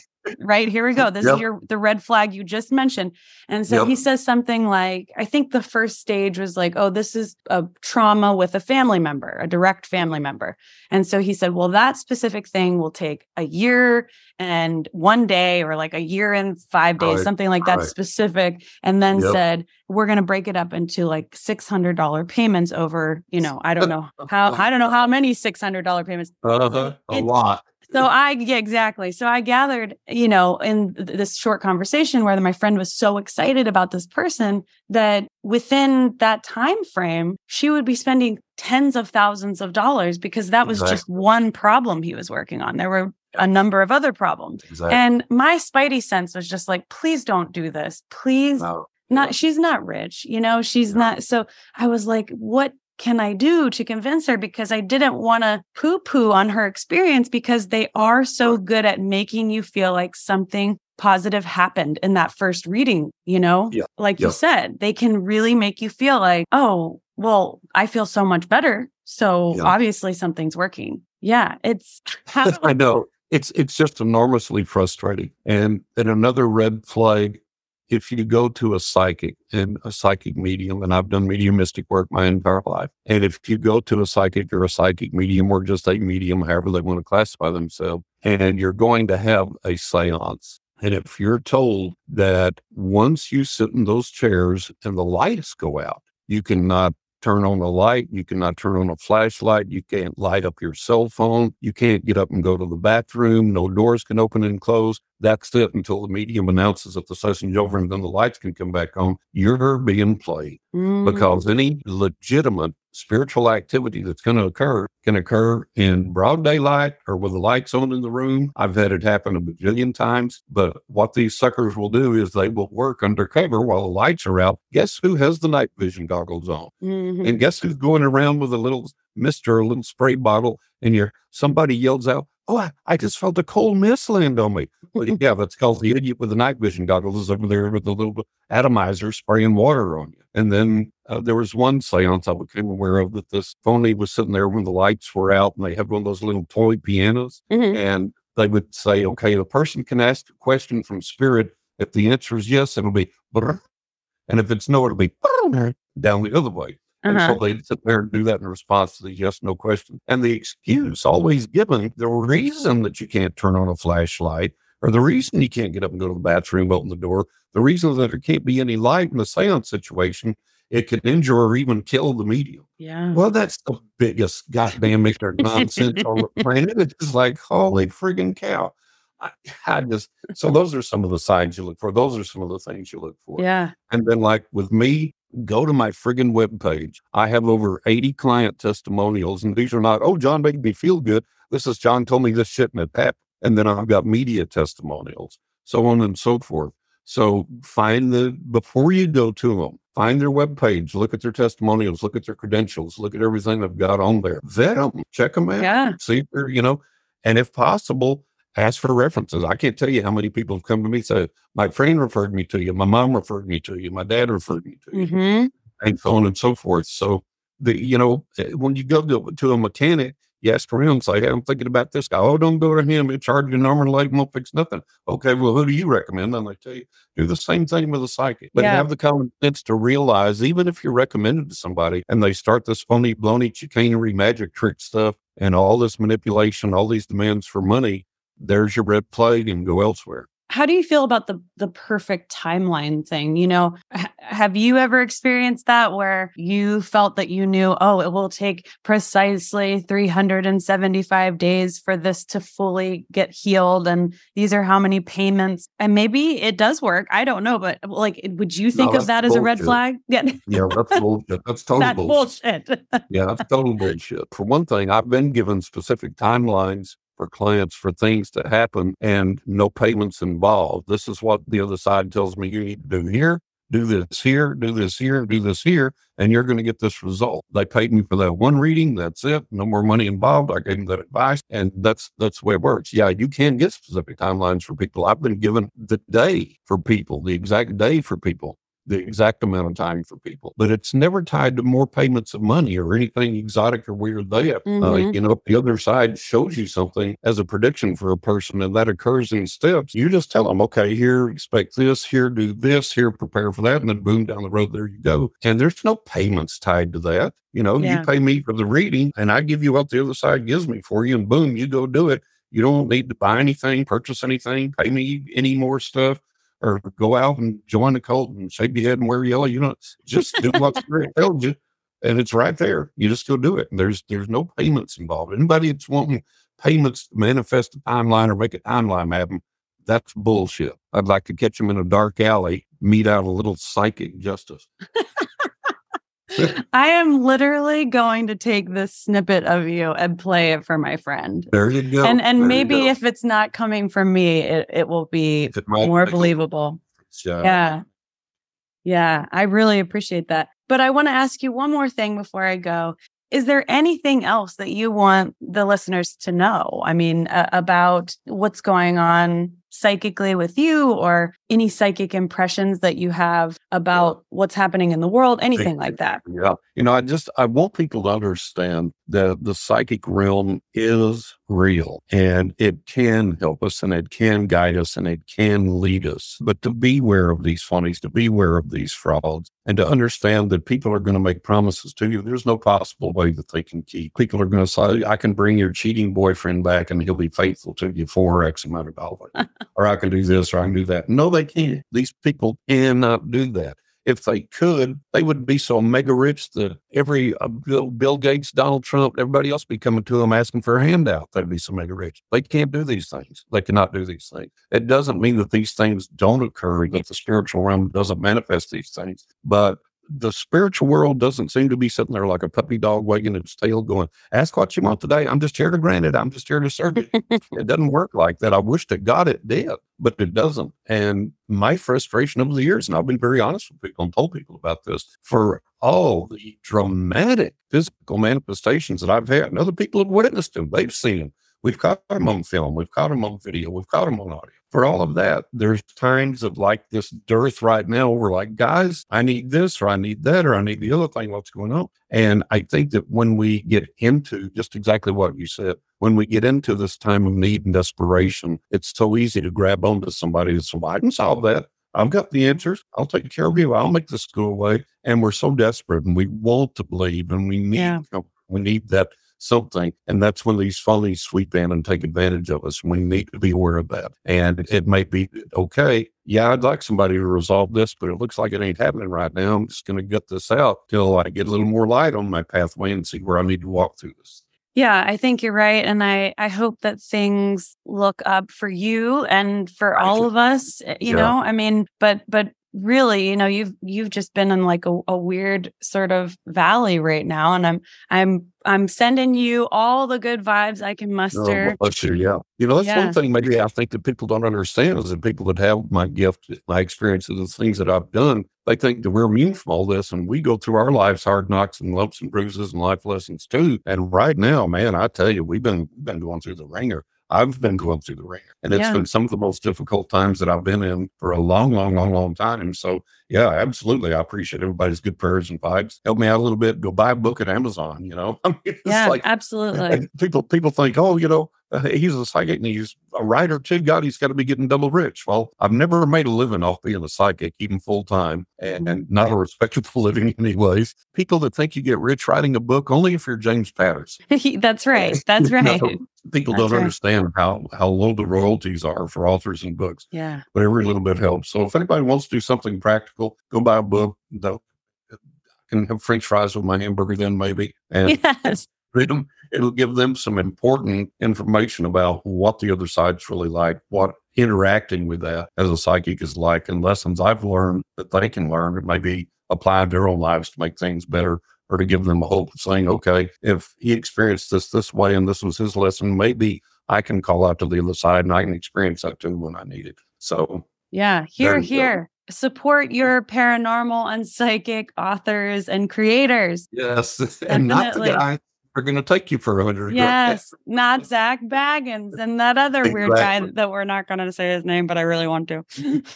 right here we go this yep. is your the red flag you just mentioned and so yep. he says something like i think the first stage was like oh this is a trauma with a family member a direct family member and so he said well that specific thing will take a year and one day or like a year and five days right. something like that right. specific and then yep. said we're going to break it up into like $600 payments over you know i don't know <laughs> how i don't know how many $600 payments uh-huh. a it, lot so I yeah, exactly. So I gathered, you know, in th- this short conversation where my friend was so excited about this person that within that time frame, she would be spending tens of thousands of dollars because that was exactly. just one problem he was working on. There were a number of other problems. Exactly. And my spidey sense was just like, please don't do this. Please. No. Not she's not rich, you know, she's no. not. So I was like, what can I do to convince her? Because I didn't want to poo poo on her experience because they are so good at making you feel like something positive happened in that first reading, you know? Yeah. Like yeah. you said, they can really make you feel like, oh, well, I feel so much better. So yeah. obviously something's working. Yeah. It's <laughs> I know. It's it's just enormously frustrating. And and another red flag if you go to a psychic and a psychic medium, and I've done mediumistic work my entire life, and if you go to a psychic or a psychic medium or just a medium, however they want to classify themselves, and you're going to have a seance, and if you're told that once you sit in those chairs and the lights go out, you cannot turn on a light. You cannot turn on a flashlight. You can't light up your cell phone. You can't get up and go to the bathroom. No doors can open and close. That's it until the medium announces that the session's over and then the lights can come back on. You're being played mm. because any legitimate spiritual activity that's going to occur can occur in broad daylight or with the lights on in the room. I've had it happen a bajillion times, but what these suckers will do is they will work undercover while the lights are out. Guess who has the night vision goggles on? Mm-hmm. And guess who's going around with a little mister, a little spray bottle, and you're somebody yells out, Oh, I, I, just felt a cold mist land on me. Well, <laughs> yeah, that's called the idiot with the night vision goggles over there with the little atomizer spraying water on you. And then uh, there was one seance I became aware of that this phony was sitting there when the lights were out and they had one of those little toy pianos. Mm-hmm. And they would say, okay, the person can ask a question from spirit. If the answer is yes, it'll be, and if it's no, it'll be down the other way. And uh-huh. so they sit there and do that in response to the yes, no question. And the excuse always given, the reason that you can't turn on a flashlight or the reason you can't get up and go to the bathroom, open the door, the reason that there can't be any light in the seance situation, it could injure or even kill the medium. Yeah. Well, that's the biggest goddamn ignorant nonsense on the <laughs> planet. It's just like, holy friggin' cow. I, I, just so those are some of the signs you look for. Those are some of the things you look for. Yeah. And then like with me, go to my friggin' webpage. I have over 80 client testimonials, and these are not, oh, John made me feel good. This is John told me this shit and it happened. And then I've got media testimonials, so on and so forth. So find the, before you go to them, find their web page, look at their testimonials, look at their credentials, look at everything they've got on there, vet them, check them out, yeah. see if they're, you know, and if possible, ask for references. I can't tell you how many people have come to me say, my friend referred me to you, my mom referred me to you, my dad referred me to you, mm-hmm. and so on and so forth. So the you know eh, when you go to, to a mechanic, you ask for him, say, hey, I'm thinking about this guy. Oh, don't go to him. He'll charge you an arm and leg, won't fix nothing. Okay, well, who do you recommend? And they tell you, do the same thing with a psychic. But yeah. have the common sense to realize, even if you're recommended to somebody and they start this phony, blony chicanery, magic trick stuff and all this manipulation, all these demands for money, there's your red flag and go elsewhere. How do you feel about the the perfect timeline thing? You know, h- have you ever experienced that where you felt that you knew, oh, it will take precisely 375 days for this to fully get healed and these are how many payments and maybe it does work. I don't know, but like would you think no, of that bullshit. as a red flag? Yeah. yeah, that's bullshit. That's <laughs> total that's bullshit. bullshit. yeah, that's total bullshit. For one thing, I've been given specific timelines for clients for things to happen and no payments involved. This is what the other side tells me you need to do here, do this here, do this here, do this here, and you're going to get this result. They paid me for that one reading. That's it. No more money involved. I gave them that advice, and that's that's the way it works. Yeah, you can get specific timelines for people. I've been given the day for people, the exact day for people the exact amount of time for people. But it's never tied to more payments of money or anything exotic or weird there. Uh, mm-hmm. Uh, you know, if the other side shows you something as a prediction for a person and that occurs in steps, you just tell them, okay, here, expect this, here, do this, here, prepare for that. And then boom, down the road, there you go. And there's no payments tied to that. You know, yeah. you pay me for the reading and I give you what the other side gives me for you. And boom, you go do it. You don't need to buy anything, purchase anything, pay me any more stuff or go out and join the cult and shake your head and wear yellow. You know, just do what <laughs> Spirit tells you, and it's right there. You just go do it. And there's there's no payments involved. Anybody that's wanting payments to manifest a timeline or make a timeline happen, that's bullshit. I'd like to catch them in a dark alley, mete out a little psychic justice. <laughs> I am literally going to take this snippet of you and play it for my friend. There you go. And and There maybe if it's not coming from me, it, it will be It more believable. difference, Yeah. Yeah, I really appreciate that. But I want to ask you one more thing before I go. Is there anything else that you want the listeners to know? I mean, uh, about what's going on psychically with you or any psychic impressions that you have about what's happening in the world, anything like that. Yeah. You know, I just, I want people to understand that the psychic realm is real and it can help us and it can guide us and it can lead us. But to beware of these funnies, to beware of these frauds and to understand that people are going to make promises to you. There's no possible way that they can keep. People are going to say, I can bring your cheating boyfriend back and he'll be faithful to you for X amount of dollars. <laughs> or I can do this or I can do that. No, they can't. These people cannot do that. If they could, they would be so mega rich that every uh, Bill, Bill Gates, Donald Trump, everybody else be coming to them asking for a handout. They'd be so mega rich. They can't do these things. They cannot do these things. It doesn't mean that these things don't occur, that the spiritual realm doesn't manifest these things, but the spiritual world doesn't seem to be sitting there like a puppy dog wagging its tail going, ask what you want today. I'm just here to grant it. I'm just here to serve you. <laughs> it doesn't work like that. I wish to God it did, but it doesn't. And my frustration over the years, and I've been very honest with people and told people about this, for all the dramatic physical manifestations that I've had, and other people have witnessed them, they've seen them. We've caught them on film, we've caught them on video, we've caught them on audio. For all of that, there's times of like this dearth right now. We're like, guys, I need this, or I need that, or I need the other thing. What's going on? And I think that when we get into just exactly what you said, when we get into this time of need and desperation, it's so easy to grab onto somebody and say, well, I can solve that. I've got the answers. I'll take care of you. I'll make this go away. And we're so desperate and we want to believe and we need, Yeah. we need that something. And that's when these phonies sweep in and take advantage of us. We need to be aware of that. And it may be okay. Yeah, I'd like somebody to resolve this, but it looks like it ain't happening right now. I'm just going to gut this out till I get a little more light on my pathway and see where I need to walk through this. Yeah, I think you're right. And I, I hope that things look up for you and for all of us. eh, You Yeah. know, I mean, but but really, you know, you've you've just been in like a, a weird sort of valley right now. And I'm I'm I'm sending you all the good vibes I can Oh, muster. bless you. Yeah. You know, that's Yeah. one thing maybe I think that people don't understand is that people that have my gift, my experiences, the things that I've done, they think that we're immune from all this. And we go through our lives hard knocks and lumps and bruises and life lessons too. And right now, man, I tell you, we've been been going through the wringer. I've been going through the wringer. And it's Yeah. been some of the most difficult times that I've been in for a long, long, long, long time. So yeah, absolutely. I appreciate everybody's good prayers and vibes. Help me out a little bit. Go buy a book at Amazon, you know? <laughs> I mean, it's Yeah, like absolutely. <laughs> people people think, oh, you know, uh, he's a psychic and he's a writer too. God, he's got to be getting double rich. Well, I've never made a living off being a psychic, even full time, and, and not a respectable <laughs> living, anyways. People that think you get rich writing a book only if you're James Patterson. That's right. That's right. People That's don't right. understand how how low the royalties are for authors and books, Yeah. but every little bit helps. So if anybody wants to do something practical, go buy a book. I can have French fries with my hamburger then maybe, and <laughs> Yes. read them. It'll give them some important information about what the other side's really like, what interacting with that as a psychic is like, and lessons I've learned that they can learn and maybe apply in their own lives to make things better or to give them a hope saying, okay, if he experienced this this way and this was his lesson, maybe I can call out to the other side and I can experience that too when I need it. So Yeah, here, There you go. here. Support your paranormal and psychic authors and creators. yes, <laughs> and not the Definitely. guy are going to take you for a hundred. Yes, not Zak Bagans and that other weird guy that we're not going to say his name, but I really want to.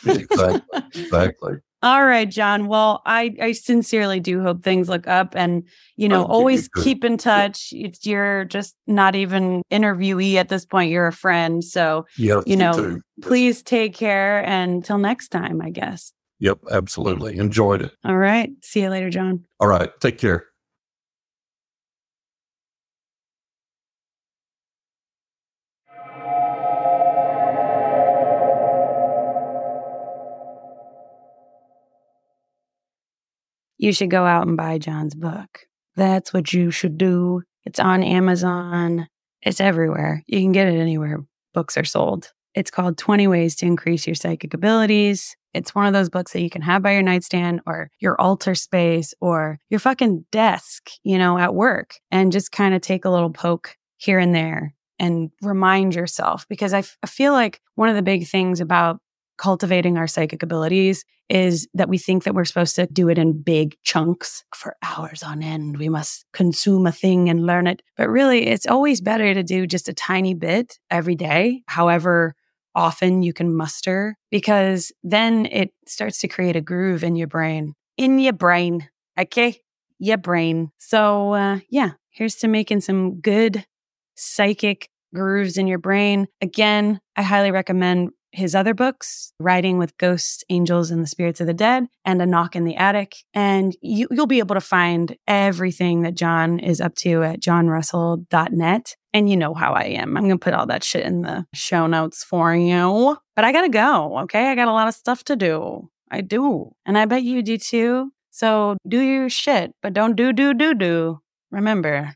Exactly. <laughs> exactly. All right, John. Well, I, I sincerely do hope things look up and, you know, Oh, always too. keep in touch. It's, you're just not even interviewee at this point. You're a friend. So Yes, You know, too. Please take care and until next time, I guess. Yep, absolutely. Enjoyed it. All right. See you later, John. All right. Take care. You should go out and buy John's book. That's what you should do. It's on Amazon. It's everywhere. You can get it anywhere books are sold. It's called 20 Ways to Increase Your Psychic Abilities. It's one of those books that you can have by your nightstand or your altar space or your fucking desk, you know, at work and just kind of take a little poke here and there and remind yourself because I, f- I feel like one of the big things about cultivating our psychic abilities is that we think that we're supposed to do it in big chunks for hours on end. We must consume a thing and learn it. But really, it's always better to do just a tiny bit every day, however often you can muster, because then it starts to create a groove in your brain. In your brain. Okay? Your brain. So, uh, yeah, here's to making some good psychic grooves in your brain. Again, I highly recommend his other books, Riding with Ghosts, Angels, and the Spirits of the Dead, and A Knock in the Attic. And you, will be able to find everything that John is up to at johnrussell.net. And you know how I am. I'm going to put all that shit in the show notes for you. But I got to go. Okay. I got a lot of stuff to do. I do. And I bet you do too. So do your shit, but don't do, do, do, do. Remember.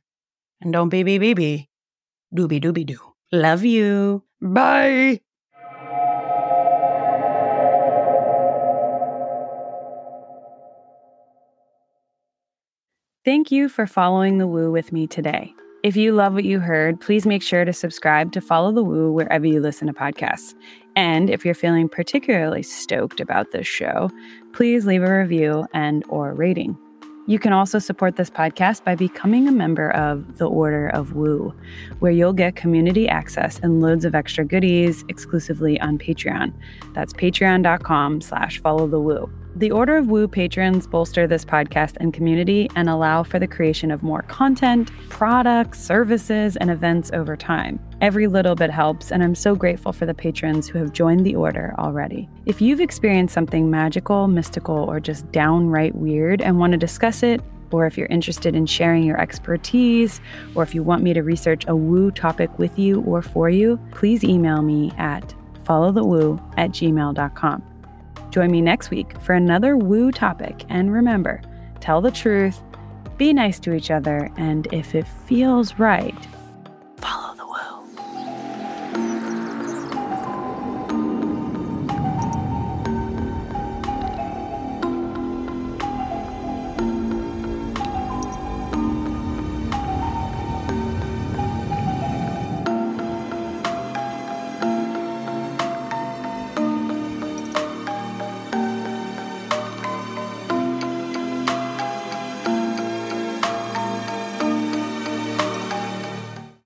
And don't be, be, be, be. Doobie, doobie, doo. Love you. Bye. Thank you for following the woo with me today. If you love what you heard, please make sure to subscribe to Follow the Woo wherever you listen to podcasts. And if you're feeling particularly stoked about this show, please leave a review and or rating. You can also support this podcast by becoming a member of the Order of Woo, where you'll get community access and loads of extra goodies exclusively on Patreon. That's patreon.com slash follow the woo. The Order of Woo patrons bolster this podcast and community and allow for the creation of more content, products, services, and events over time. Every little bit helps, and I'm so grateful for the patrons who have joined the order already. If you've experienced something magical, mystical, or just downright weird and want to discuss it, or if you're interested in sharing your expertise, or if you want me to research a woo topic with you or for you, please email me at followthewoo at gmail.com. Join me next week for another woo topic. And remember, tell the truth, be nice to each other, and if it feels right,